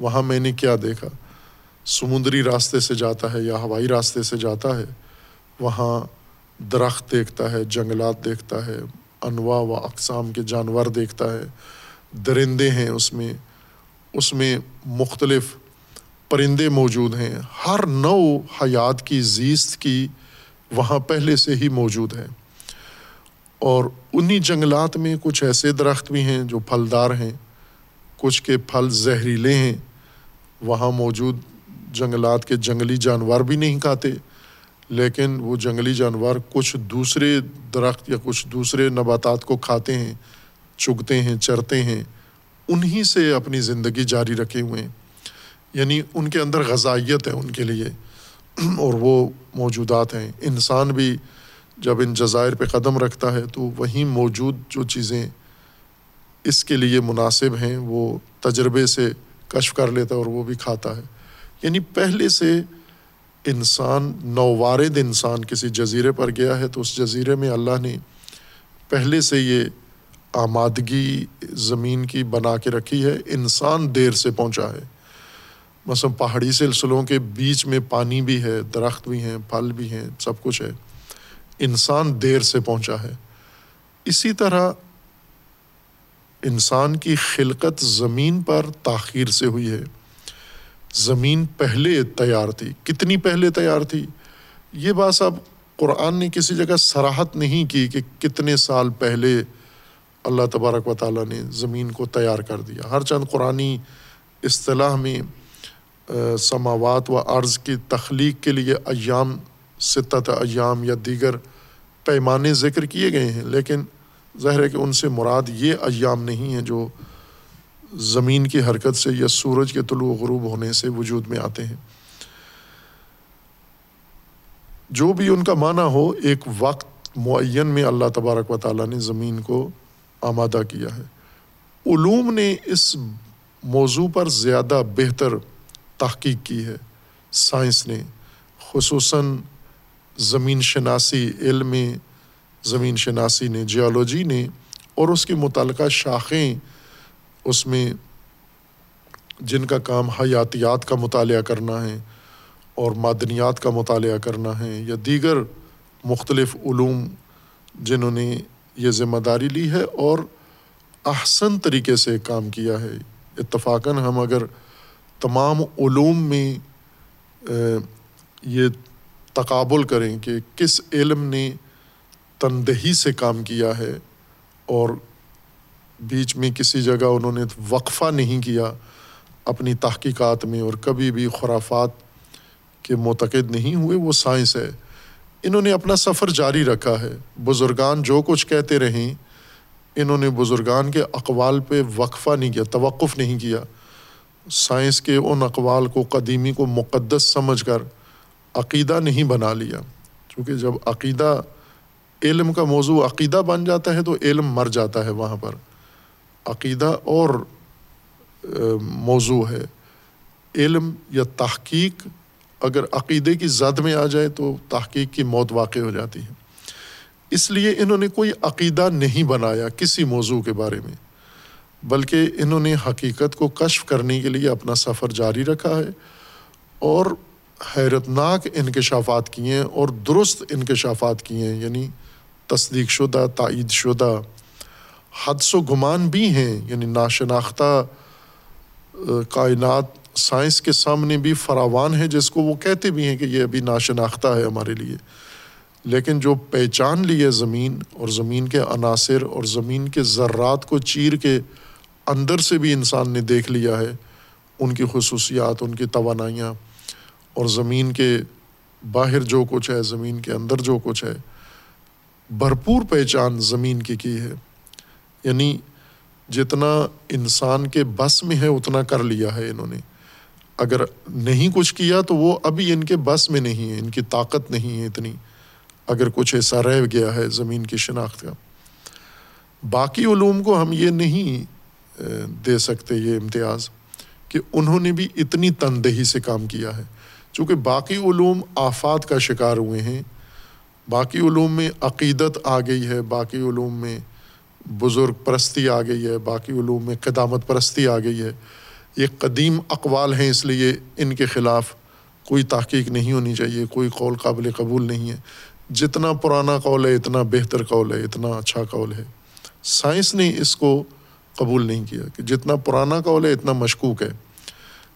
وہاں میں نے کیا دیکھا؟ سمندری راستے سے جاتا ہے یا ہوائی راستے سے جاتا ہے، وہاں درخت دیکھتا ہے، جنگلات دیکھتا ہے، انواع و اقسام کے جانور دیکھتا ہے، درندے ہیں اس میں اس میں مختلف پرندے موجود ہیں۔ ہر نو حیات کی زیست کی وہاں پہلے سے ہی موجود ہے اور انہیں جنگلات میں کچھ ایسے درخت بھی ہیں جو پھلدار ہیں، کچھ کے پھل زہریلے ہیں۔ وہاں موجود جنگلات کے جنگلی جانور بھی نہیں کھاتے، لیکن وہ جنگلی جانور کچھ دوسرے درخت یا کچھ دوسرے نباتات کو کھاتے ہیں، چگتے ہیں، چرتے ہیں۔ انہیں سے اپنی زندگی جاری رکھے ہوئے ہیں۔ یعنی ان کے اندر غذائیت ہے ان کے لیے (clears throat) اور وہ موجودات ہیں۔ انسان بھی جب ان جزائر پہ قدم رکھتا ہے تو وہیں موجود جو چیزیں اس کے لیے مناسب ہیں، وہ تجربے سے کشف کر لیتا ہے اور وہ بھی کھاتا ہے۔ یعنی پہلے سے انسان نوارد انسان کسی جزیرے پر گیا ہے تو اس جزیرے میں اللہ نے پہلے سے یہ آمادگی زمین کی بنا کے رکھی ہے، انسان دیر سے پہنچا ہے۔ مثلاً پہاڑی سلسلوں کے بیچ میں پانی بھی ہے، درخت بھی ہیں، پھل بھی ہیں، سب کچھ ہے۔ انسان دیر سے پہنچا ہے۔ اسی طرح انسان کی خلقت زمین پر تاخیر سے ہوئی ہے۔ زمین پہلے تیار تھی۔ کتنی پہلے تیار تھی؟ یہ بات اب قرآن نے کسی جگہ سراحت نہیں کی کہ کتنے سال پہلے اللہ تبارک و تعالیٰ نے زمین کو تیار کر دیا۔ ہر چند قرآن اصطلاح میں سماوات و عرض کی تخلیق کے لیے ایام، ستت ایام یا دیگر پیمانے ذکر کیے گئے ہیں، لیکن ظاہر ہے کہ ان سے مراد یہ ایام نہیں ہیں جو زمین کی حرکت سے یا سورج کے طلوع غروب ہونے سے وجود میں آتے ہیں۔ جو بھی ان کا معنی ہو، ایک وقت معین میں اللہ تبارک و تعالیٰ نے زمین کو آمادہ کیا ہے۔ علوم نے اس موضوع پر زیادہ بہتر تحقیق کی ہے۔ سائنس نے، خصوصاً زمین شناسی علم زمین شناسی نے، جیولوجی نے اور اس کی متعلقہ شاخیں اس میں جن کا کام حیاتیات کا مطالعہ کرنا ہے اور معدنیات کا مطالعہ کرنا ہے یا دیگر مختلف علوم جنہوں نے یہ ذمہ داری لی ہے اور احسن طریقے سے کام کیا ہے۔ اتفاقاً ہم اگر تمام علوم میں یہ تقابل کریں کہ کس علم نے تندہی سے کام کیا ہے اور بیچ میں کسی جگہ انہوں نے وقفہ نہیں کیا اپنی تحقیقات میں اور کبھی بھی خرافات کے معتقد نہیں ہوئے، وہ سائنس ہے۔ انہوں نے اپنا سفر جاری رکھا ہے۔ بزرگان جو کچھ کہتے رہیں، انہوں نے بزرگان کے اقوال پہ وقفہ نہیں کیا، توقف نہیں کیا۔ سائنس کے ان اقوال کو قدیمی کو مقدس سمجھ کر عقیدہ نہیں بنا لیا۔ چونکہ جب عقیدہ، علم کا موضوع عقیدہ بن جاتا ہے تو علم مر جاتا ہے وہاں پر۔ عقیدہ اور موضوع ہے۔ علم یا تحقیق اگر عقیدے کی زد میں آ جائے تو تحقیق کی موت واقع ہو جاتی ہے۔ اس لیے انہوں نے کوئی عقیدہ نہیں بنایا کسی موضوع کے بارے میں۔ بلکہ انہوں نے حقیقت کو کشف کرنے کے لیے اپنا سفر جاری رکھا ہے اور حیرتناک انکشافات کیے ہیں اور درست انکشافات کیے ہیں یعنی تصدیق شدہ، تائید شدہ، حدس و گمان بھی ہیں۔ یعنی ناشناختہ کائنات سائنس کے سامنے بھی فراوان ہے، جس کو وہ کہتے بھی ہیں کہ یہ ابھی ناشناختہ ہے ہمارے لیے۔ لیکن جو پہچان لی ہے زمین اور زمین کے عناصر اور زمین کے ذرات کو چیر کے اندر سے بھی انسان نے دیکھ لیا ہے، ان کی خصوصیات، ان کی توانائیاں، اور زمین کے باہر جو کچھ ہے، زمین کے اندر جو کچھ ہے، بھرپور پہچان زمین کی کی ہے۔ یعنی جتنا انسان کے بس میں ہے، اتنا کر لیا ہے انہوں نے۔ اگر نہیں کچھ کیا تو وہ ابھی ان کے بس میں نہیں ہے، ان کی طاقت نہیں ہے اتنی۔ اگر کچھ ایسا رہ گیا ہے زمین کی شناخت کا۔ باقی علوم کو ہم یہ نہیں دے سکتے یہ امتیاز کہ انہوں نے بھی اتنی تندہی سے کام کیا ہے۔ چونکہ باقی علوم آفات کا شکار ہوئے ہیں، باقی علوم میں عقیدت آ گئی ہے، باقی علوم میں بزرگ پرستی آ گئی ہے، باقی علوم میں قدامت پرستی آ گئی ہے۔ یہ قدیم اقوال ہیں، اس لیے ان کے خلاف کوئی تحقیق نہیں ہونی چاہیے، کوئی قول قابل قبول نہیں ہے۔ جتنا پرانا قول ہے، اتنا بہتر قول ہے، اتنا اچھا قول ہے۔ سائنس نے اس کو قبول نہیں کیا کہ جتنا پرانا قول ہے، اتنا مشکوک ہے۔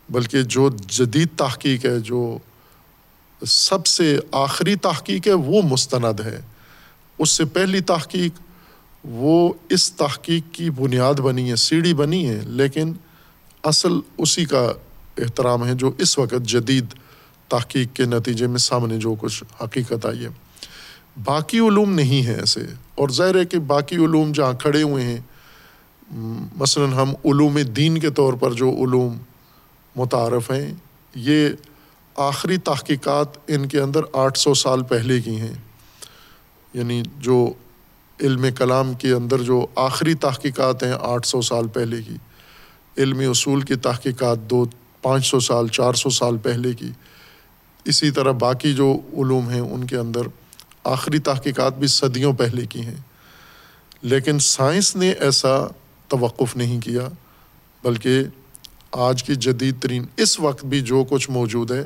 بلکہ جو جدید تحقیق ہے، جو سب سے آخری تحقیق ہے، وہ مستند ہے۔ اس سے پہلی تحقیق، وہ اس تحقیق کی بنیاد بنی ہے، سیڑھی بنی ہے، لیکن اصل اسی کا احترام ہے جو اس وقت جدید تحقیق کے نتیجے میں سامنے جو کچھ حقیقت آئی ہے۔ باقی علوم نہیں ہے ایسے۔ اور ظاہر ہے کہ باقی علوم جہاں کھڑے ہوئے ہیں مثلاً ہم علوم دین کے طور پر جو علوم متعارف ہیں، یہ آخری تحقیقات ان کے اندر آٹھ سو سال پہلے کی ہیں۔ یعنی جو علم کلام کے اندر جو آخری تحقیقات ہیں، آٹھ سو سال پہلے کی۔ علمی اصول کی تحقیقات دو، پانچ سو سال، چار سو سال پہلے کی۔ اسی طرح باقی جو علوم ہیں، ان کے اندر آخری تحقیقات بھی صدیوں پہلے کی ہیں۔ لیکن سائنس نے ایسا توقف نہیں کیا، بلکہ آج کی جدید ترین اس وقت بھی جو کچھ موجود ہے،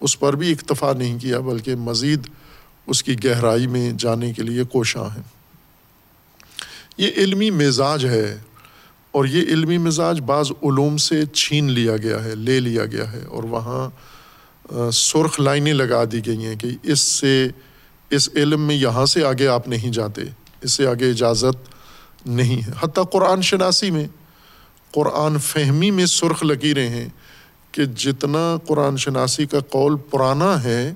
اس پر بھی اکتفا نہیں کیا، بلکہ مزید اس کی گہرائی میں جانے کے لیے کوشاں ہیں۔ یہ علمی مزاج ہے اور یہ علمی مزاج بعض علوم سے چھین لیا گیا ہے، لے لیا گیا ہے اور وہاں سرخ لائنیں لگا دی گئی ہیں کہ اس سے، اس علم میں یہاں سے آگے آپ نہیں جاتے، اس سے آگے اجازت نہیں ہے۔ حتیٰ قرآن شناسی میں، قرآن فہمی میں سرخ لکیریں ہیں کہ جتنا قرآن شناسی کا قول پرانا ہے،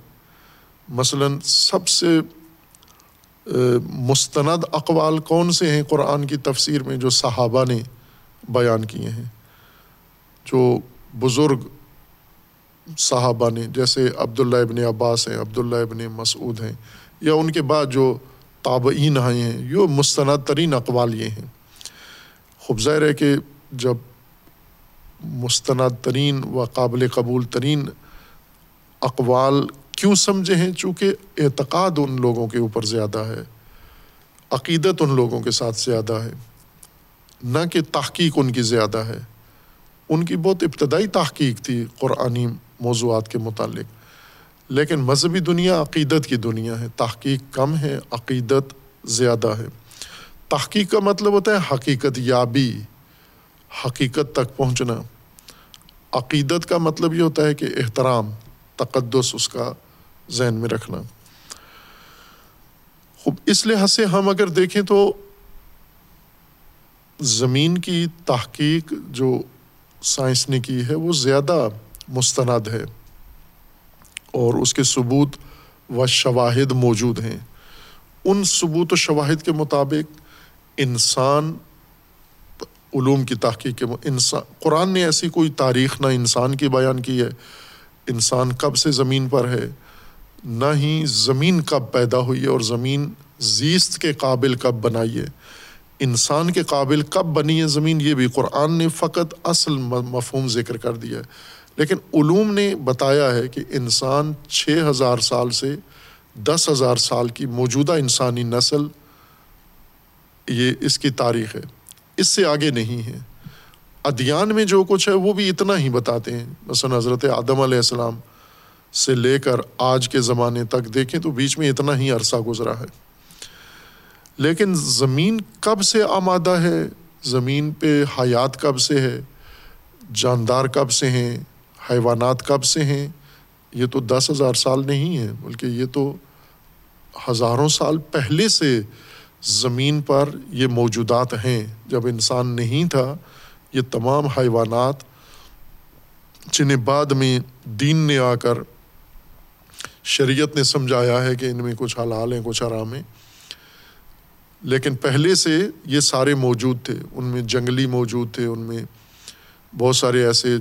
مثلاً سب سے مستند اقوال کون سے ہیں قرآن کی تفسیر میں جو صحابہ نے بیان کیے ہیں؟ جو بزرگ صحابہ نے، جیسے عبداللہ ابن عباس ہیں، عبداللہ ابن مسعود ہیں، یا ان کے بعد جو تابعین آئے ہیں یہ مستند ترین اقوال یہ ہیں۔ خوب ظاہر ہے کہ جب مستند ترین و قابل قبول ترین اقوال کیوں سمجھے ہیں؟ چونکہ اعتقاد ان لوگوں کے اوپر زیادہ ہے، عقیدت ان لوگوں کے ساتھ زیادہ ہے، نہ کہ تحقیق ان کی زیادہ ہے۔ ان کی بہت ابتدائی تحقیق تھی قرآنی موضوعات کے متعلق۔ لیکن مذہبی دنیا عقیدت کی دنیا ہے۔ تحقیق کم ہے، عقیدت زیادہ ہے۔ تحقیق کا مطلب ہوتا ہے حقیقت یابی، حقیقت تک پہنچنا۔ عقیدت کا مطلب یہ ہوتا ہے کہ احترام، تقدس اس کا ذہن میں رکھنا۔ خوب، اس لحاظ سے ہم اگر دیکھیں تو زمین کی تحقیق جو سائنس نے کی ہے، وہ زیادہ مستند ہے۔ اور اس کے ثبوت و شواہد موجود ہیں۔ ان ثبوت و شواہد کے مطابق انسان علوم کی تحقیق کے انسان، قرآن نے ایسی کوئی تاریخ نہ انسان کی بیان کی ہے۔ انسان کب سے زمین پر ہے، نہ ہی زمین کب پیدا ہوئی ہے اور زمین زیست کے قابل کب بنائی ہے۔ انسان کے قابل کب بنی ہے زمین یہ بھی قرآن نے فقط اصل مفہوم ذکر کر دیا ہے۔ لیکن علوم نے بتایا ہے کہ انسان چھ ہزار سال سے دس ہزار سال کی موجودہ انسانی نسل، یہ اس کی تاریخ ہے۔ اس سے آگے نہیں ہے۔ ادیان میں جو کچھ ہے، وہ بھی اتنا ہی بتاتے ہیں۔ مثلاً حضرت آدم علیہ السلام سے لے کر آج کے زمانے تک دیکھیں تو بیچ میں اتنا ہی عرصہ گزرا ہے۔ لیکن زمین کب سے آمادہ ہے؟ زمین پہ حیات کب سے ہے؟ جاندار کب سے ہیں؟ حیوانات کب سے ہیں؟ یہ تو دس ہزار سال نہیں ہے بلکہ یہ تو ہزاروں سال پہلے سے زمین پر یہ موجودات ہیں۔ جب انسان نہیں تھا، یہ تمام حیوانات جنہیں بعد میں دین نے آ کر شریعت نے سمجھایا ہے کہ ان میں کچھ حلال ہیں، کچھ حرام ہیں، لیکن پہلے سے یہ سارے موجود تھے۔ ان میں جنگلی موجود تھے، ان میں بہت سارے ایسے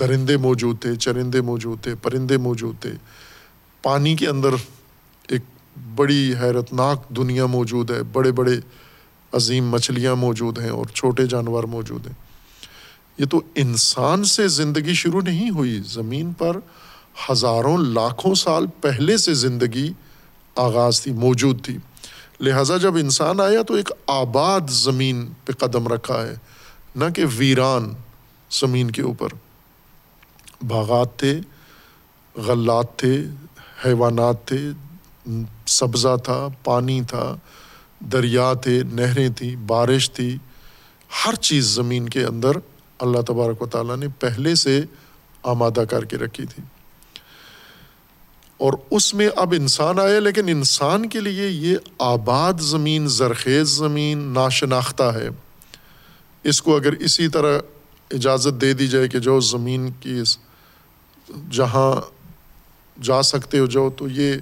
درندے موجود تھے، چرندے موجود تھے، پرندے موجود تھے۔ پانی کے اندر ایک بڑی حیرت ناک دنیا موجود ہے۔ بڑے بڑے عظیم مچھلیاں موجود ہیں اور چھوٹے جانور موجود ہیں۔ یہ تو انسان سے زندگی شروع نہیں ہوئی۔ زمین پر ہزاروں لاکھوں سال پہلے سے زندگی آغاز تھی، موجود تھی۔ لہٰذا جب انسان آیا تو ایک آباد زمین پہ قدم رکھا ہے۔ نہ کہ ویران۔ زمین کے اوپر۔ باغات تھے، غلات تھے، حیوانات تھے، سبزہ تھا، پانی تھا، دریا تھے، نہریں تھیں، بارش تھی۔ ہر چیز زمین کے اندر اللہ تبارک و تعالیٰ نے پہلے سے آمادہ کر کے رکھی تھی۔ اور اس میں اب انسان آیا لیکن انسان کے لیے یہ آباد زمین، زرخیز زمین ناشناختہ ہے۔ اس کو اگر اسی طرح اجازت دے دی جائے کہ جو زمین کی جہاں جا سکتے ہو جو، تو یہ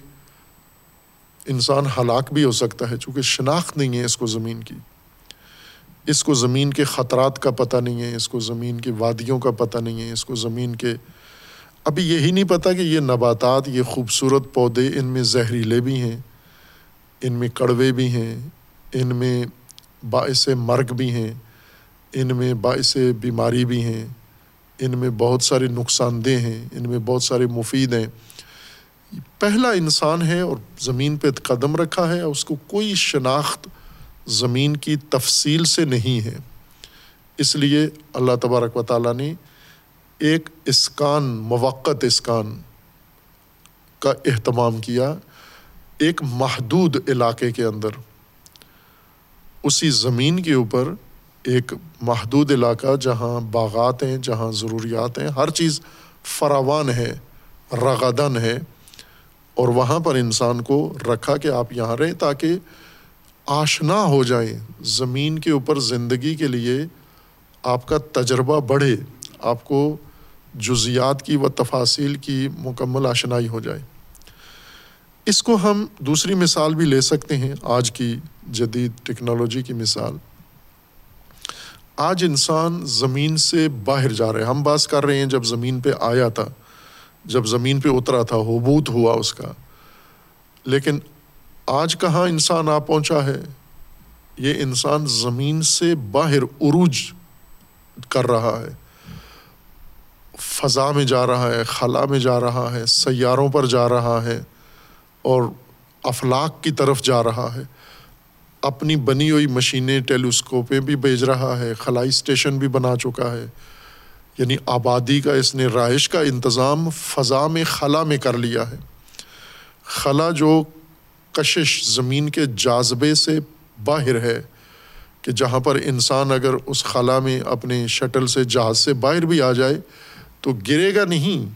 انسان ہلاک بھی ہو سکتا ہے، چونکہ شناخت نہیں ہے اس کو زمین کی۔ اس کو زمین کے خطرات کا پتہ نہیں ہے، اس کو زمین کی وادیوں کا پتہ نہیں ہے، اس کو زمین کے ابھی یہی نہیں پتہ کہ یہ نباتات، یہ خوبصورت پودے ان میں زہریلے بھی ہیں، ان میں کڑوے بھی ہیں، ان میں باعث مرگ بھی ہیں۔ ان میں باعث بیماری بھی ہیں، ان میں بہت سارے نقصان دہ ہیں، ان میں بہت سارے مفید ہیں۔ پہلا انسان ہے اور زمین پہ قدم رکھا ہے، اس کو کوئی شناخت زمین کی تفصیل سے نہیں ہے۔ اس لیے اللہ تبارک و تعالیٰ نے ایک اسکان موقع اسکان کا اہتمام کیا ایک محدود علاقے کے اندر۔ اسی زمین کے اوپر ایک محدود علاقہ جہاں باغات ہیں، جہاں ضروریات ہیں، ہر چیز فراوان ہے، رغدن ہے، اور وہاں پر انسان کو رکھا کہ آپ یہاں رہیں تاکہ آشنا ہو جائیں، زمین کے اوپر زندگی کے لیے آپ کا تجربہ بڑھے، آپ کو جزیات کی و تفاصیل کی مکمل آشنائی ہو جائے۔ اس کو ہم دوسری مثال بھی لے سکتے ہیں، آج کی جدید ٹیکنالوجی کی مثال۔ آج انسان زمین سے باہر جا رہے ہیں۔ ہم بات کر رہے ہیں جب زمین پہ آیا تھا، جب زمین پہ اترا تھا حبوت ہوا اس کا۔ لیکن آج کہاں انسان آ پہنچا ہے؟ یہ انسان زمین سے باہر عروج کر رہا ہے۔ فضا میں جا رہا ہے، خلا میں جا رہا ہے، سیاروں پر جا رہا ہے اور افلاق کی طرف جا رہا ہے۔ اپنی بنی ہوئی مشینیں ٹیلیسکوپیں بھی بھیج رہا ہے، خلائی اسٹیشن بھی بنا چکا ہے۔ یعنی آبادی کا اس نے رہائش کا انتظام فضا میں، خلا میں کر لیا ہے۔ خلا جو کشش زمین کے جاذبے سے باہر ہے کہ جہاں پر انسان اگر اس خلا میں اپنے شٹل سے جہاز سے باہر بھی آ جائے تو گرے گا نہیں۔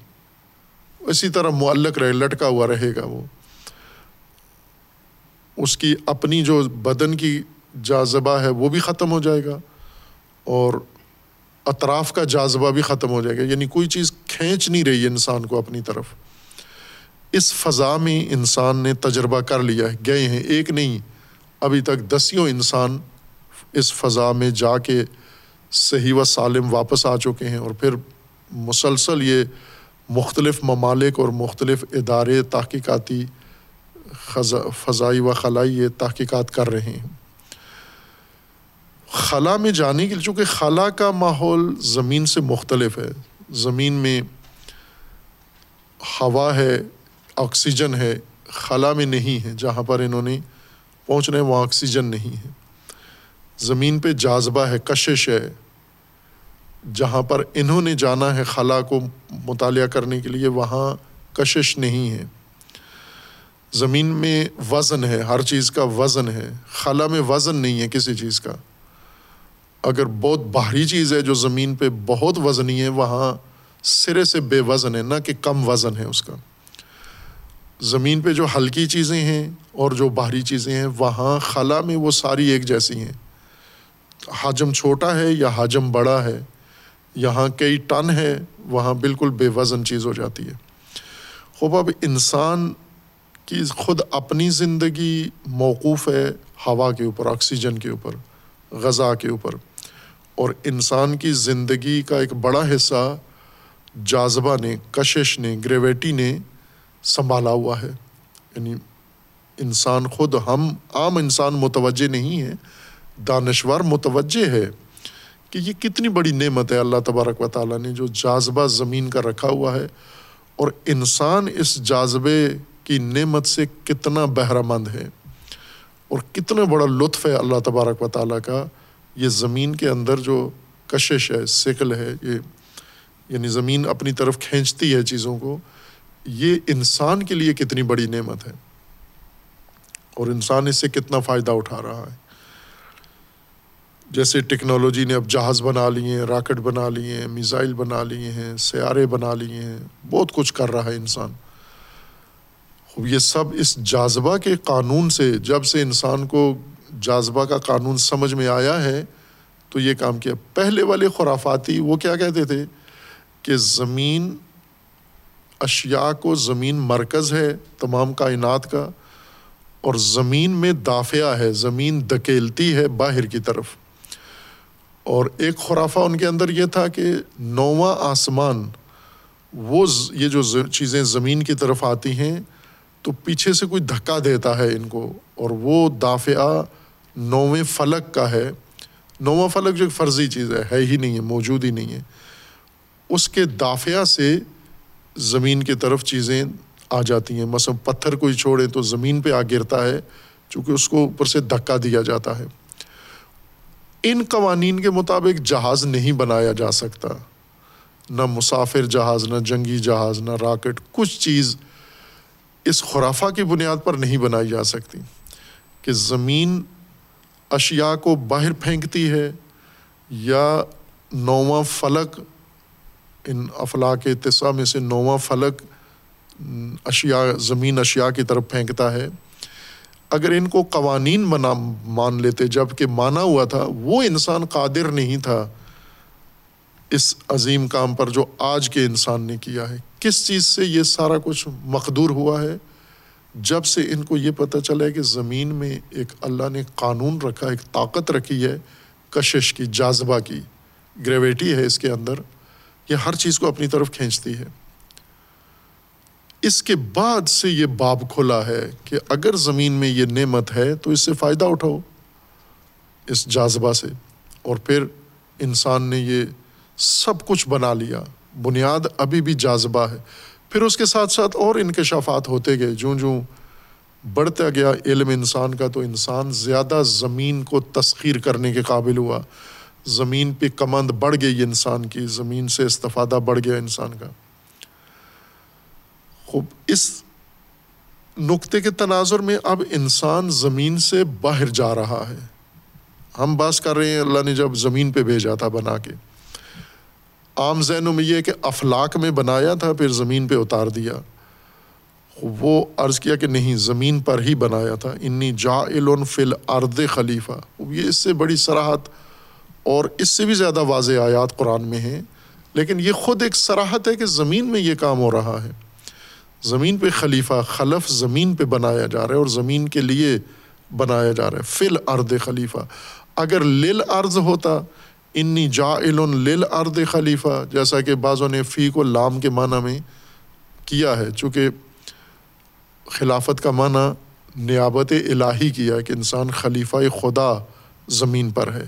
اسی طرح معلق رہے لٹکا ہوا رہے گا وہ۔ اس کی اپنی جو بدن کی جاذبہ ہے وہ بھی ختم ہو جائے گا اور اطراف کا جاذبہ بھی ختم ہو جائے گا۔ یعنی کوئی چیز کھینچ نہیں رہی انسان کو اپنی طرف۔ اس فضا میں انسان نے تجربہ کر لیا ہے، گئے ہیں۔ ایک نہیں، ابھی تک دسیوں انسان اس فضا میں جا کے صحیح و سالم واپس آ چکے ہیں اور پھر مسلسل یہ مختلف ممالک اور مختلف ادارے، تحقیقاتی فضائی و خلائی یہ تحقیقات کر رہے ہیں۔ خلا میں جانے کے لیے، چونکہ خلا کا ماحول زمین سے مختلف ہے۔ زمین میں ہوا ہے، آکسیجن ہے، خلا میں نہیں ہے۔ جہاں پر انہوں نے پہنچ رہے ہیں وہاں آکسیجن نہیں ہے۔ زمین پہ جاذبہ ہے، کشش ہے۔ جہاں پر انہوں نے جانا ہے خلا کو مطالعہ کرنے کے لیے، وہاں کشش نہیں ہے۔ زمین میں وزن ہے، ہر چیز کا وزن ہے۔ خلا میں وزن نہیں ہے کسی چیز کا۔ اگر بہت بھاری چیز ہے جو زمین پہ بہت وزنی ہے، وہاں سرے سے بے وزن ہے، نہ کہ کم وزن ہے اس کا۔ زمین پہ جو ہلکی چیزیں ہیں اور جو بھاری چیزیں ہیں، وہاں خلا میں وہ ساری ایک جیسی ہیں۔ حجم چھوٹا ہے یا حجم بڑا ہے، یہاں کئی ٹن ہے، وہاں بالکل بے وزن چیز ہو جاتی ہے۔ خوب، اب انسان کی خود اپنی زندگی موقوف ہے ہوا کے اوپر، آکسیجن کے اوپر، غذا کے اوپر۔ اور انسان کی زندگی کا ایک بڑا حصہ جاذبہ نے، کشش نے، گریویٹی نے سنبھالا ہوا ہے۔ یعنی انسان خود ہم، عام انسان متوجہ نہیں ہے، دانشور متوجہ ہے کہ یہ کتنی بڑی نعمت ہے اللہ تبارک و تعالیٰ نے جو جاذبہ زمین کا رکھا ہوا ہے۔ اور انسان اس جاذبے کی نعمت سے کتنا بہرہ مند ہے اور کتنا بڑا لطف ہے اللہ تبارک و تعالیٰ کا، یہ زمین کے اندر جو کشش ہے سکل ہے، یہ یعنی زمین اپنی طرف کھینچتی ہے چیزوں کو، یہ انسان کے لیے کتنی بڑی نعمت ہے۔ اور انسان اس سے کتنا فائدہ اٹھا رہا ہے۔ جیسے ٹیکنالوجی نے اب جہاز بنا لیے ہیں راکٹ بنا لیے ہیں میزائل بنا لیے ہیں، سیارے بنا لیے ہیں، بہت کچھ کر رہا ہے انسان۔ یہ سب اس جاذبہ کے قانون سے، جب سے انسان کو جاذبہ کا قانون سمجھ میں آیا ہے، تو یہ کام کیا۔ پہلے والے خرافاتی، وہ کیا کہتے تھے؟ کہ زمین اشیاء کو زمین مرکز ہے تمام کائنات کا، اور زمین میں دافعہ ہے، زمین دکیلتی ہے باہر کی طرف۔ اور ایک خرافہ ان کے اندر یہ تھا کہ نواں آسمان، وہ یہ جو چیزیں زمین کی طرف آتی ہیں تو پیچھے سے کوئی دھکا دیتا ہے ان کو اور وہ دافعہ نویں فلک کا ہے۔ نواں فلک جو ایک فرضی چیز ہے ہے ہی نہیں ہے، موجود ہی نہیں ہے۔ اس کے دافعہ سے زمین کی طرف چیزیں آ جاتی ہیں۔ مثلاً پتھر کوئی چھوڑیں تو زمین پہ آ گرتا ہے، چونکہ اس کو اوپر سے دھکا دیا جاتا ہے۔ ان قوانین کے مطابق جہاز نہیں بنایا جا سکتا۔ نہ مسافر جہاز، نہ جنگی جہاز، نہ راکٹ، کچھ چیز اس خرافہ کی بنیاد پر نہیں بنائی جا سکتی کہ زمین اشیاء کو باہر پھینکتی ہے یا نواں فلک، ان افلاق اتساع میں سے نواں فلک اشیاء، زمین اشیاء کی طرف پھینکتا ہے۔ اگر ان کو قوانین بنا مان لیتے جبکہ مانا ہوا تھا، وہ انسان قادر نہیں تھا اس عظیم کام پر جو آج کے انسان نے کیا ہے۔ کس چیز سے یہ سارا کچھ مقدور ہوا ہے؟ جب سے ان کو یہ پتہ چلا ہے کہ زمین میں ایک اللہ نے قانون رکھا، ایک طاقت رکھی ہے، کشش کی، جاذبہ کی گریویٹی ہے اس کے اندر، یہ ہر چیز کو اپنی طرف کھینچتی ہے۔ اس کے بعد سے یہ باب کھلا ہے کہ اگر زمین میں یہ نعمت ہے تو اس سے فائدہ اٹھاؤ اس جاذبہ سے۔ اور پھر انسان نے یہ سب کچھ بنا لیا۔ بنیاد ابھی بھی جاذبہ ہے۔ پھر اس کے ساتھ ساتھ اور انکشافات ہوتے گئے۔ جوں جوں بڑھتا گیا علم انسان کا تو انسان زیادہ زمین کو تسخیر کرنے کے قابل ہوا۔ زمین پہ کمند بڑھ گئی انسان کی، زمین سے استفادہ بڑھ گیا انسان کا۔ خوب، اس نقطے کے تناظر میں اب انسان زمین سے باہر جا رہا ہے۔ ہم بات کر رہے ہیں، اللہ نے جب زمین پہ بھیجا تھا بنا کے۔ عام ذہنوں میں یہ کہ افلاق میں بنایا تھا، پھر زمین پہ اتار دیا۔ وہ عرض کیا کہ نہیں، زمین پر ہی بنایا تھا۔ انی جا فل ارد خلیفہ۔ یہ اس سے بڑی سراحت اور اس سے بھی زیادہ واضح آیات قرآن میں ہیں۔ لیکن یہ خود ایک سراحت ہے کہ زمین میں یہ کام ہو رہا ہے۔ زمین پہ خلیفہ خلف زمین پہ بنایا جا رہا ہے اور زمین کے لیے بنایا جا رہا ہے۔ فل ارد خلیفہ۔ اگر لل ارض ہوتا انی جا لل ارد خلیفہ، جیسا کہ بعضوں نے فی کو لام کے معنی میں کیا ہے، چونکہ خلافت کا معنی نیابت الہی کیا ہے کہ انسان خلیفہ خدا زمین پر ہے۔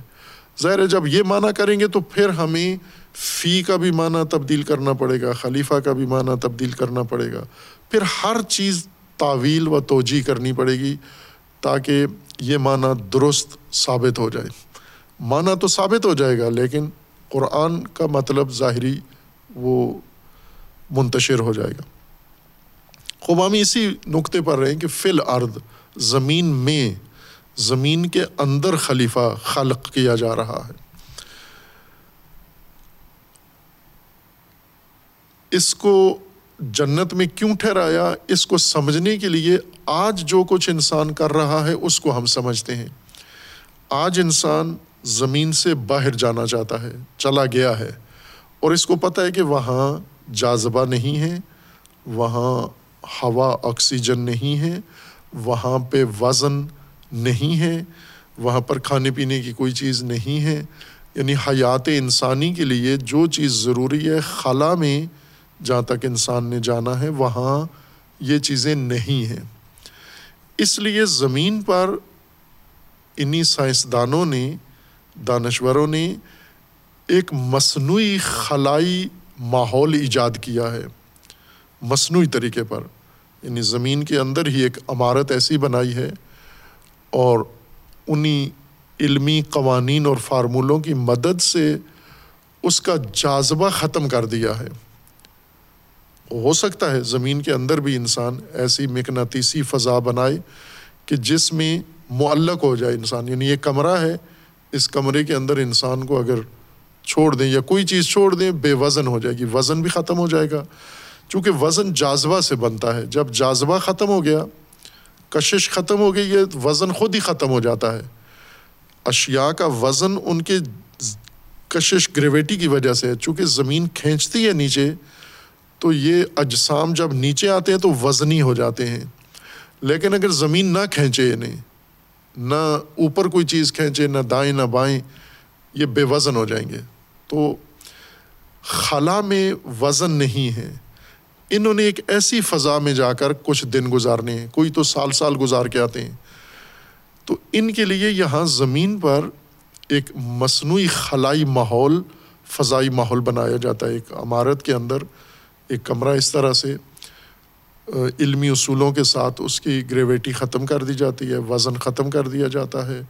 ظاہر ہے، جب یہ معنی کریں گے تو پھر ہمیں فی کا بھی معنی تبدیل کرنا پڑے گا، خلیفہ کا بھی معنی تبدیل کرنا پڑے گا۔ پھر ہر چیز تعویل و توجہ کرنی پڑے گی تاکہ یہ معنی درست ثابت ہو جائے۔ معنی تو ثابت ہو جائے گا، لیکن قرآن کا مطلب ظاہری وہ منتشر ہو جائے گا۔ خوبامی اسی نقطے پر رہیں کہ فل ارد زمین میں، زمین کے اندر خلیفہ خلق کیا جا رہا ہے۔ اس کو جنت میں کیوں ٹھہرایا؟ اس کو سمجھنے کے لیے آج جو کچھ انسان کر رہا ہے، اس کو ہم سمجھتے ہیں۔ آج انسان زمین سے باہر جانا چاہتا ہے، چلا گیا ہے۔ اور اس کو پتہ ہے کہ وہاں جاذبہ نہیں ہے، وہاں ہوا آکسیجن نہیں ہے، وہاں پہ وزن نہیں ہے، وہاں پر کھانے پینے کی کوئی چیز نہیں ہے۔ یعنی حیات انسانی کے لیے جو چیز ضروری ہے، خلا میں جہاں تک انسان نے جانا ہے، وہاں یہ چیزیں نہیں ہیں۔ اس لیے زمین پر انہیں سائنسدانوں نے دانشوروں نے ایک مصنوعی خلائی ماحول ایجاد کیا ہے۔ مصنوعی طریقے پر یعنی زمین کے اندر ہی ایک عمارت ایسی بنائی ہے اور انہیں علمی قوانین اور فارمولوں کی مدد سے اس کا جاذبہ ختم کر دیا ہے۔ ہو سکتا ہے زمین کے اندر بھی انسان ایسی مقناطیسی فضا بنائے کہ جس میں معلق ہو جائے انسان یعنی یہ کمرہ ہے اس کمرے کے اندر انسان کو اگر چھوڑ دیں یا کوئی چیز چھوڑ دیں، بے وزن ہو جائے گی۔ وزن بھی ختم ہو جائے گا۔ چونکہ وزن جاذبہ سے بنتا ہے۔ جب جاذبہ ختم ہو گیا، کشش ختم ہو گئی، یہ وزن خود ہی ختم ہو جاتا ہے۔ اشیا کا وزن ان کے کشش گریویٹی کی وجہ سے ہے۔ چونکہ زمین کھینچتی ہے نیچے، تو یہ اجسام جب نیچے آتے ہیں، تو وزنی ہو جاتے ہیں۔ لیکن اگر زمین نہ کھینچے انہیں نہ اوپر کوئی چیز کھینچے، نہ دائیں، نہ بائیں، یہ بے وزن ہو جائیں گے۔ تو خلا میں وزن نہیں ہے۔ انہوں نے ایک ایسی فضا میں جا کر کچھ دن گزارنے ہیں، کوئی تو سال سال گزار کے آتے ہیں۔ تو ان کے لیے یہاں زمین پر ایک مصنوعی خلائی ماحول، فضائی ماحول بنایا جاتا ہے۔ ایک عمارت کے اندر ایک کمرہ اس طرح سے۔ علمی اصولوں کے ساتھ اس کی گریویٹی ختم کر دی جاتی ہے، وزن ختم کر دیا جاتا ہے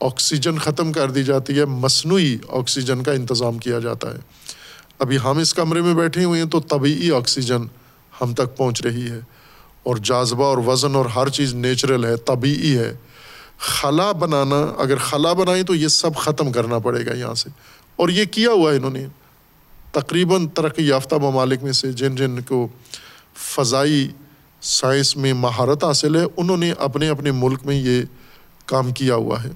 آکسیجن ختم کر دی جاتی ہے، مصنوعی آکسیجن کا انتظام کیا جاتا ہے۔ ابھی ہم اس کمرے میں بیٹھے ہوئے ہیں تو طبعی آکسیجن ہم تک پہنچ رہی ہے۔ اور جاذبہ اور وزن اور ہر چیز نیچرل ہے طبعی ہے۔ خلا بنانا، اگر خلا بنائیں تو یہ سب ختم کرنا پڑے گا یہاں سے۔ اور یہ کیا ہوا ہے انہوں نے؟ تقریباً ترقی یافتہ ممالک میں سے جن جن کو فضائی سائنس میں مہارت حاصل ہے، انہوں نے اپنے اپنے ملک میں یہ کام کیا ہوا ہے۔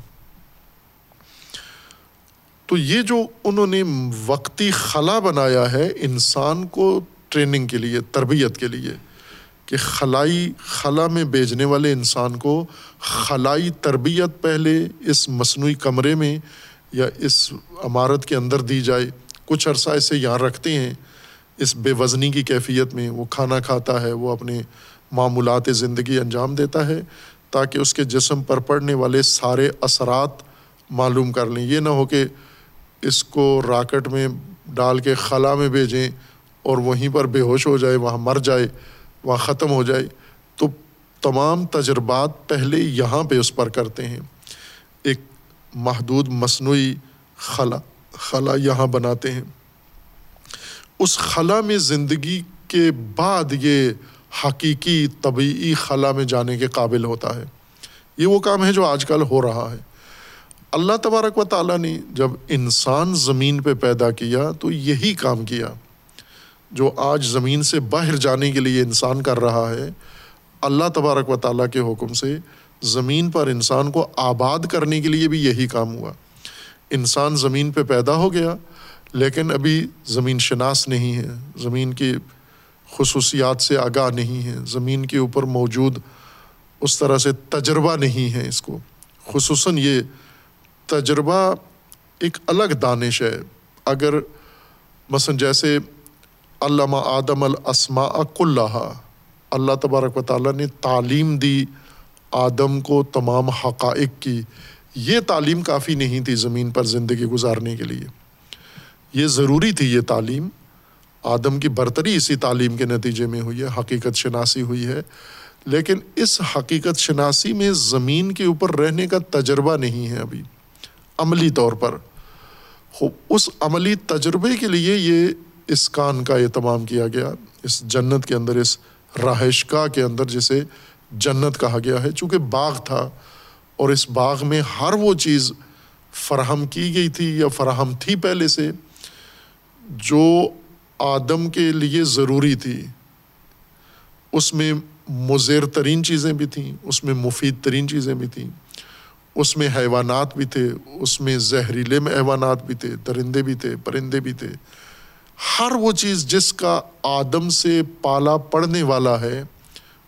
تو یہ جو انہوں نے وقتی خلا بنایا ہے انسان کو ٹریننگ کے لیے، تربیت کے لیے، کہ خلائی خلا میں بھیجنے والے انسان کو خلائی تربیت پہلے اس مصنوعی کمرے میں یا اس عمارت کے اندر دی جائے۔ کچھ عرصہ اسے یہاں رکھتے ہیں۔ اس بے وزنی کی کیفیت میں وہ کھانا کھاتا ہے، وہ اپنے معمولات زندگی انجام دیتا ہے تاکہ اس کے جسم پر پڑنے والے سارے اثرات معلوم کر لیں۔ یہ نہ ہو کہ اس کو راکٹ میں ڈال کے خلا میں بھیجیں اور وہیں پر بے ہوش ہو جائے، وہاں مر جائے، وہاں ختم ہو جائے۔ تو تمام تجربات پہلے یہاں پہ اس پر کرتے ہیں۔ ایک محدود مصنوعی خلا خلا یہاں بناتے ہیں۔ اس خلا میں زندگی کے بعد یہ حقیقی طبعی خلا میں جانے کے قابل ہوتا ہے۔ یہ وہ کام ہے جو آج کل ہو رہا ہے۔ اللہ تبارک و تعالیٰ نے جب انسان زمین پہ پیدا کیا تو یہی کام کیا۔ جو آج زمین سے باہر جانے کے لیے انسان کر رہا ہے، اللہ تبارک و تعالیٰ کے حکم سے زمین پر انسان کو آباد کرنے کے لیے بھی یہی کام ہوا۔ انسان زمین پہ پیدا ہو گیا لیکن ابھی زمین شناس نہیں ہے، زمین کی خصوصیات سے آگاہ نہیں ہے، زمین کے اوپر موجود اس طرح سے تجربہ نہیں ہے اس کو۔ خصوصاً یہ تجربہ ایک الگ دانش ہے۔ اگر مثلاً جیسے علامہ آدم الاسماء کلّہ اللہ تبارک و تعالیٰ نے تعلیم دی آدم کو تمام حقائق کی۔ یہ تعلیم کافی نہیں تھی زمین پر زندگی گزارنے کے لیے۔ یہ ضروری تھی یہ تعلیم۔ آدم کی برتری اسی تعلیم کے نتیجے میں ہوئی ہے، حقیقت شناسی ہوئی ہے۔ لیکن اس حقیقت شناسی میں زمین کے اوپر رہنے کا تجربہ نہیں ہے ابھی، عملی طور پر۔ اس عملی تجربے کے لیے یہ اس کان کا اہتمام کیا گیا، اس جنت کے اندر، اس رہائش گاہ کے اندر جسے جنت کہا گیا ہے۔ چونکہ باغ تھا اور اس باغ میں ہر وہ چیز فراہم کی گئی تھی یا فراہم تھی پہلے سے جو آدم کے لیے ضروری تھی، اس میں مضر ترین چیزیں بھی تھیں، اس میں مفید ترین چیزیں بھی تھیں، اس میں حیوانات بھی تھے، اس میں زہریلے میں حیوانات بھی تھے، درندے بھی تھے، پرندے بھی تھے۔ ہر وہ چیز جس کا آدم سے پالا پڑنے والا ہے،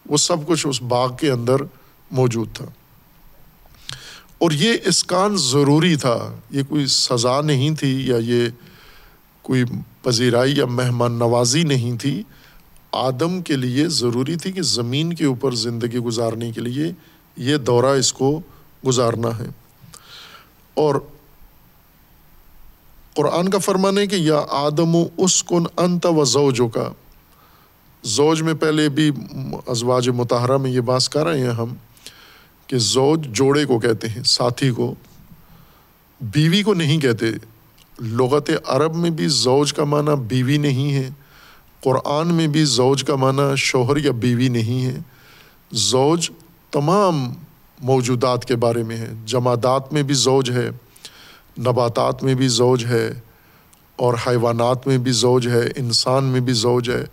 وہ سب کچھ اس باغ کے اندر موجود تھا۔ اور یہ اسکان ضروری تھا، یہ کوئی سزا نہیں تھی یا یہ کوئی پذیرائی یا مہمان نوازی نہیں تھی، آدم کے لیے ضروری تھی کہ زمین کے اوپر زندگی گزارنے کے لیے یہ دورہ اس کو گزارنا ہے۔ اور قرآن کا فرمان ہے کہ یا آدم و اس کن انت و زوجوں کا زوج میں پہلے بھی ازواج متحرہ میں یہ بات کر رہے ہیں ہم کہ زوج جوڑے کو کہتے ہیں، ساتھی کو، بیوی کو نہیں کہتے لغت عرب میں بھی زوج کا معنی بیوی نہیں ہے۔ قرآن میں بھی زوج کا معنی شوہر یا بیوی نہیں ہے۔ زوج تمام موجودات کے بارے میں ہے۔ جمادات میں بھی زوج ہے، نباتات میں بھی زوج ہے، اور حیوانات میں بھی زوج ہے، انسان میں بھی زوج ہے۔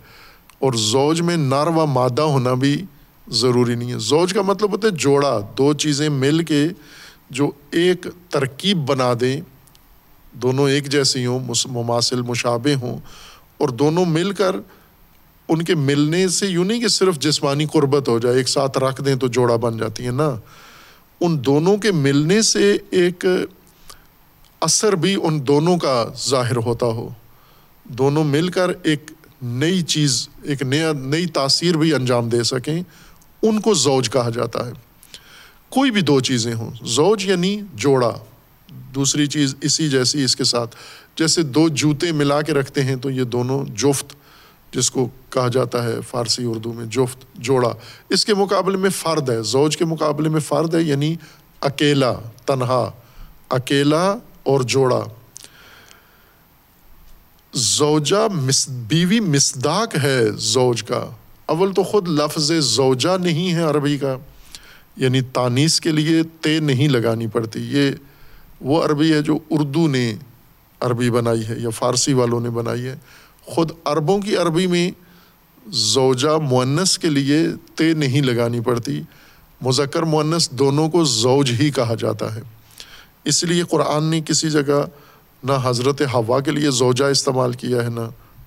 اور زوج میں نر و مادہ ہونا بھی ضروری نہیں ہے۔ زوج کا مطلب ہوتا ہے جوڑا، دو چیزیں مل کے جو ایک ترکیب بنا دیں۔ دونوں ایک جیسی ہوں مماثل مشابے ہوں، اور دونوں مل کر ان کے ملنے سے یوں نہیں کہ صرف جسمانی قربت ہو جائے، ایک ساتھ رکھ دیں تو جوڑا بن جاتی ہے نا ان دونوں کے ملنے سے ایک اثر بھی ان دونوں کا ظاہر ہوتا ہو۔ دونوں مل کر ایک نئی چیز، ایک نیا، نئی تاثیر بھی انجام دے سکیں، ان کو زوج کہا جاتا ہے۔ کوئی بھی دو چیزیں ہوں، زوج یعنی جوڑا۔ دوسری چیز اسی جیسی اس کے ساتھ، جیسے دو جوتے ملا کے رکھتے ہیں تو یہ دونوں جفت، جس کو کہا جاتا ہے فارسی اردو میں جفت، جوڑا، اس کے مقابلے میں فرد ہے، زوج کے مقابلے میں فرد ہے یعنی اکیلا، تنہا، اکیلا اور جوڑا۔ زوجہ مس، بیوی مصداق ہے زوج کا۔ اول تو خود لفظ زوجہ نہیں ہے عربی کا یعنی تانیس کے لیے تے نہیں لگانی پڑتی، یہ وہ عربی ہے جو اردو نے عربی بنائی ہے یا فارسی والوں نے بنائی ہے، خود عربوں کی عربی میں زوجہ معنس کے لیے تے نہیں لگانی پڑتی، مذکر معنس دونوں کو زوج ہی کہا جاتا ہے۔ اس لیے قرآن نے کسی جگہ نہ حضرت ہوا کے لیے زوجہ استعمال کیا ہے، نہ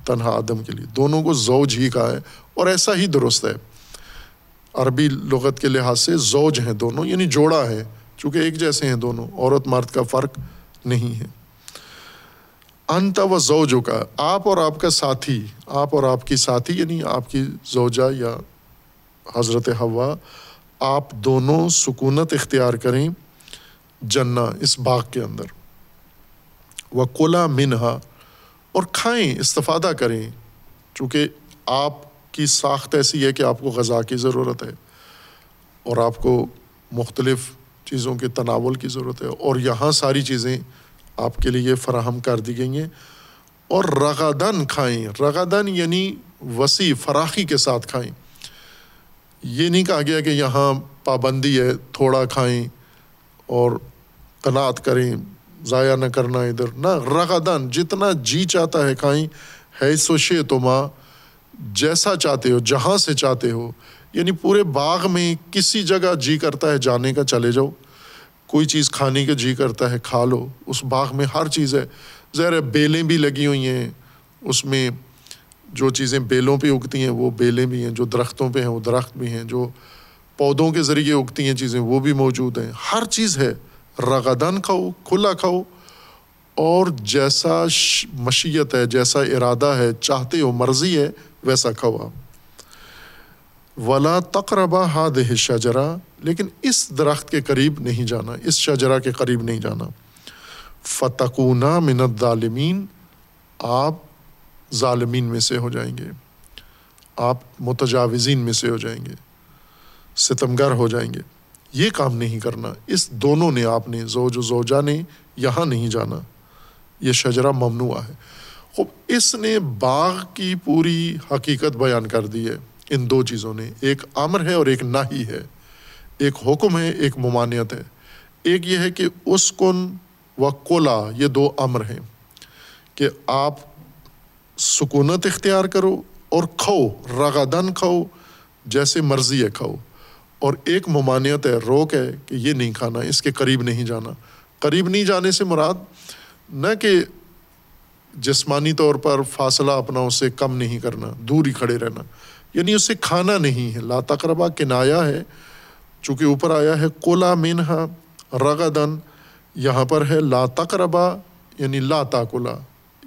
تنہا آدم کے لیے۔ دونوں کو زوج ہی کہا ہے اور ایسا ہی درست ہے۔ عربی لغت کے لحاظ سے زوج ہیں دونوں یعنی جوڑا ہے۔ چونکہ ایک جیسے ہیں دونوں، عورت مرد کا فرق نہیں ہے۔ انت و زوجو کا آپ اور آپ کا ساتھی، آپ اور آپ کی ساتھی یعنی آپ کی زوجہ یا حضرت ہوا آپ دونوں سکونت اختیار کریں جنا اس باغ کے اندر۔ وہ کولا منہا، اور کھائیں، استفادہ کریں۔ چونکہ آپ کی ساخت ایسی ہے کہ آپ کو غذا کی ضرورت ہے اور آپ کو مختلف چیزوں کے تناول کی ضرورت ہے اور یہاں ساری چیزیں آپ کے لیے فراہم کر دی گئی ہیں اور رغدن کھائیں۔ رغدن یعنی وسیع، فراخی کے ساتھ کھائیں۔ یہ نہیں کہا گیا کہ یہاں پابندی ہے، تھوڑا کھائیں اور قناعت کریں، ضائع نہ کرنا ادھر۔ نہ، رغدن جتنا جی چاہتا ہے کھائیں، ہے سوشے تو ماں، جیسا چاہتے ہو، جہاں سے چاہتے ہو یعنی پورے باغ میں کسی جگہ جی کرتا ہے جانے کا چلے جاؤ، کوئی چیز کھانے کا جی کرتا ہے کھا لو، اس باغ میں ہر چیز ہے۔ ظاہر بیلیں بھی لگی ہوئی ہیں، اس میں جو چیزیں بیلوں پہ اگتی ہیں وہ بیلیں بھی ہیں، جو درختوں پہ ہیں وہ درخت بھی ہیں، جو پودوں کے ذریعے اگتی ہیں چیزیں وہ بھی موجود ہیں۔ ہر چیز ہے رغدن کھاؤ، کھلا کھاؤ۔ اور جیسا مشیت ہے، جیسا ارادہ ہے، چاہتے ہو مرضی ہے، ویسا کھاؤ آپ۔ ولا تقربا ہاد شجرا لیکن اس درخت کے قریب نہیں جانا، اس شجرا کے قریب نہیں جانا۔ فتقونا منت ظالمین آپ ظالمین میں سے ہو جائیں گے، آپ متجاوزین میں سے ہو جائیں گے، ستمگر ہو جائیں گے۔ یہ کام نہیں کرنا، اس دونوں نے آپ نے، زوج و زوجہ نے یہاں نہیں جانا۔ یہ شجرا ممنوع ہے۔ خوب اس نے باغ کی پوری حقیقت بیان کر دی ہے۔ ان دو چیزوں نے، ایک امر ہے اور ایک نہ ہی ہے۔ ایک حکم ہے، ایک ممانعت ہے۔ ایک یہ ہے کہ اس کن و کولا یہ دو امر ہیں۔ کہ آپ سکونت اختیار کرو اور کھو رغدن کھو جیسے مرضی ہے کھو اور ایک ممانعت ہے، روک ہے کہ یہ نہیں کھانا، اس کے قریب نہیں جانا۔ قریب نہیں جانے سے مراد نہ کہ جسمانی طور پر فاصلہ اپنا اس سے کم نہیں کرنا، دور ہی کھڑے رہنا۔ یعنی اسے کھانا نہیں ہے۔ لا تقربا کنایا ہے۔ چونکہ اوپر آیا ہے کولا مینہا رغدن یہاں پر ہے لا تقربا یعنی لا تاکلا۔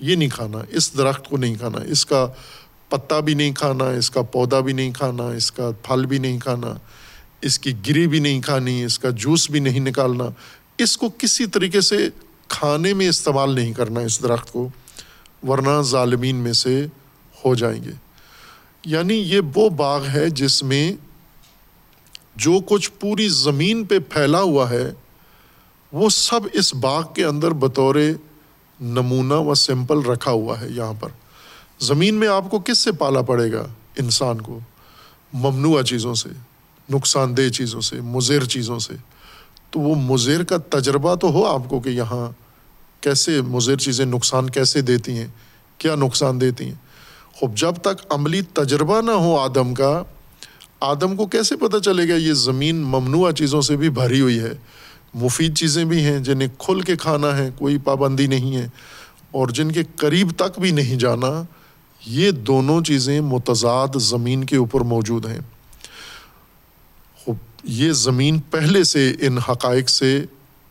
یہ نہیں کھانا، اس درخت کو نہیں کھانا۔ اس کا پتا بھی نہیں کھانا، اس کا پودا بھی نہیں کھانا، اس کا پھل بھی نہیں کھانا۔ اس کی گری بھی نہیں کھانی، اس کا جوس بھی نہیں نکالنا۔ اس کو کسی طریقے سے کھانے میں استعمال نہیں کرنا اس درخت کو، ورنہ ظالمین میں سے ہو جائیں گے۔ یعنی یہ وہ باغ ہے جس میں جو کچھ پوری زمین پہ پھیلا ہوا ہے، وہ سب اس باغ کے اندر بطور نمونہ و سمپل رکھا ہوا ہے یہاں پر۔ زمین میں آپ کو کس سے پالا پڑے گا؟ انسان کو۔ ممنوع چیزوں سے، نقصان دہ چیزوں سے، مضر چیزوں سے۔ تو وہ مضر کا تجربہ تو ہو آپ کو کہ یہاں کیسے مضر چیزیں نقصان کیسے دیتی ہیں، کیا نقصان دیتی ہیں۔ خوب، جب تک عملی تجربہ نہ ہو آدم کا، آدم کو کیسے پتہ چلے گا یہ زمین ممنوع چیزوں سے بھی بھری ہوئی ہے؟ مفید چیزیں بھی ہیں جنہیں کھل کے کھانا ہے، کوئی پابندی نہیں ہے، اور جن کے قریب تک بھی نہیں جانا، یہ دونوں چیزیں متضاد زمین کے اوپر موجود ہیں۔ یہ زمین پہلے سے ان حقائق سے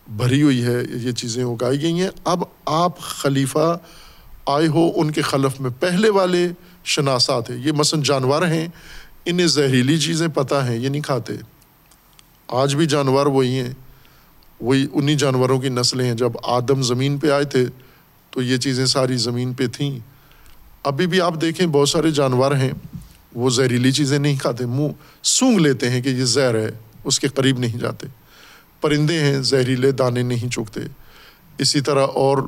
بھری ہوئی ہے، یہ چیزیں اگائی گئی ہیں۔ اب آپ خلیفہ آئے ہو، ان کے خلف میں پہلے والے شناسات ہیں۔ یہ مثلاً جانور ہیں، انہیں زہریلی چیزیں پتہ ہیں، یہ نہیں کھاتے۔ آج بھی جانور وہی ہیں، وہی انہیں جانوروں کی نسلیں ہیں۔ جب آدم زمین پہ آئے تھے، تو یہ چیزیں ساری زمین پہ تھیں۔ ابھی بھی آپ دیکھیں، بہت سارے جانور ہیں، وہ زہریلی چیزیں نہیں کھاتے۔ منہ سونگ لیتے ہیں کہ یہ زہر ہے، اس کے قریب نہیں جاتے۔ پرندے ہیں، زہریلے دانے نہیں چوکتے۔ اسی طرح اور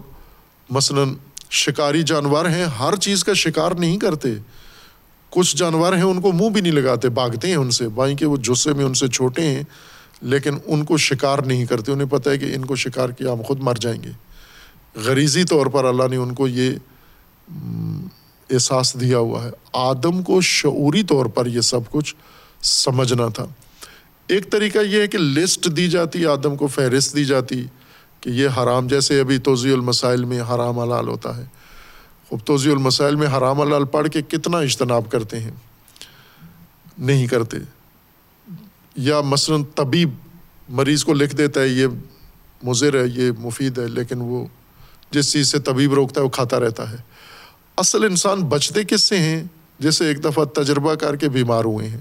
مثلاً شکاری جانور ہیں، ہر چیز کا شکار نہیں کرتے۔ کچھ جانور ہیں، ان کو منہ بھی نہیں لگاتے، بھاگتے ہیں ان سے۔ بھائی کہ وہ جسے میں ان سے چھوٹے ہیں، لیکن ان کو شکار نہیں کرتے۔ انہیں پتہ ہے کہ ان کو شکار کیا، ہم خود مر جائیں گے۔ غریزی طور پر اللہ نے ان کو یہ احساس دیا ہوا ہے۔ آدم کو شعوری طور پر یہ سب کچھ سمجھنا تھا۔ ایک طریقہ یہ ہے کہ لسٹ دی جاتی، آدم کو فہرست دی جاتی۔ کہ یہ حرام، جیسے ابھی توضیع المسائل میں حرام حلال ہوتا ہے۔ خوب توضیع المسائل میں حرام حلال پڑھ کے کتنا اجتناب کرتے ہیں؟ نہیں کرتے۔ یا مثلاً طبیب مریض کو لکھ دیتا ہے، یہ مضر ہے، یہ مفید ہے، لیکن وہ جس چیز سے طبیب روکتا ہے، وہ کھاتا رہتا ہے۔ اصل انسان بچتے کس سے ہیں؟ جیسے ایک دفعہ تجربہ کر کے بیمار ہوئے ہیں،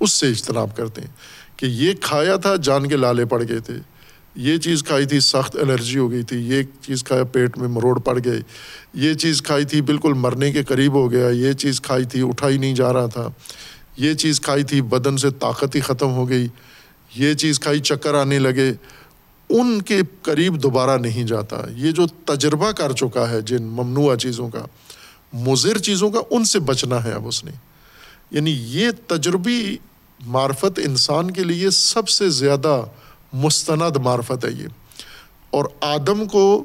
اس سے اجتناب کرتے ہیں۔ کہ یہ کھایا تھا، جان کے لالے پڑ گئے تھے۔ یہ چیز کھائی تھی، سخت الرجی ہو گئی تھی، یہ چیز کھایا، پیٹ میں مروڑ پڑ گئے۔ یہ چیز کھائی تھی بالکل مرنے کے قریب ہو گیا، یہ چیز کھائی تھی، اٹھائی نہیں جا رہا تھا۔ یہ چیز کھائی تھی، بدن سے طاقت ہی ختم ہو گئی۔ یہ چیز کھائی، چکر آنے لگے۔ ان کے قریب دوبارہ نہیں جاتا۔ یہ جو تجربہ کر چکا ہے جن ممنوع چیزوں کا، مضر چیزوں کا، ان سے بچنا ہے اب اس نے۔ یعنی یہ تجربی معرفت انسان کے لیے سب سے زیادہ مستند معرفت ہے یہ۔ اور آدم کو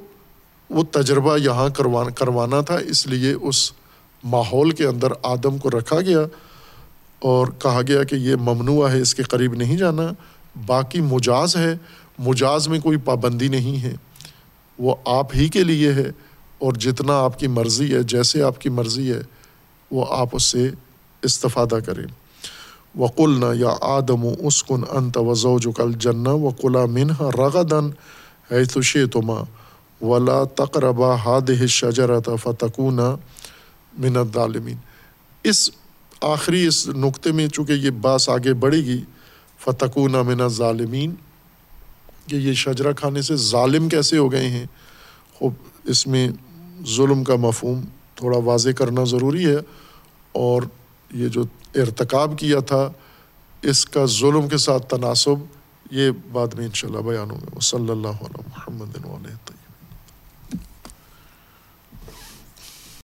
وہ تجربہ یہاں کروانا تھا، اس لیے اس ماحول کے اندر آدم کو رکھا گیا اور کہا گیا کہ یہ ممنوع ہے، اس کے قریب نہیں جانا، باقی مجاز ہے۔ مجاز میں کوئی پابندی نہیں ہے۔ وہ آپ ہی کے لیے ہے اور جتنا آپ کی مرضی ہے، جیسے آپ کی مرضی ہے، وہ آپ اس سے استفادہ کریں۔ وقل نہ یا آدم و اسکن ان توضو جو کل جنا و قلا منہ رغدن ہے تشے تما ولا تقربا ہاد شجرت فتکون منت ظالمین اس آخری، اس نقطے میں چونکہ یہ باس آگے بڑھے گی فتکون من ظالمین کہ یہ شجرا کھانے سے ظالم کیسے ہو گئے ہیں؟ خوب، اس میں ظلم کا مفہوم تھوڑا واضح کرنا ضروری ہے اور یہ جو ارتکاب کیا تھا، اس کا ظلم کے ساتھ تناسب، یہ بعد میں انشاءاللہ بیان ہوں گے صلی اللہ علیہ محمد علیہ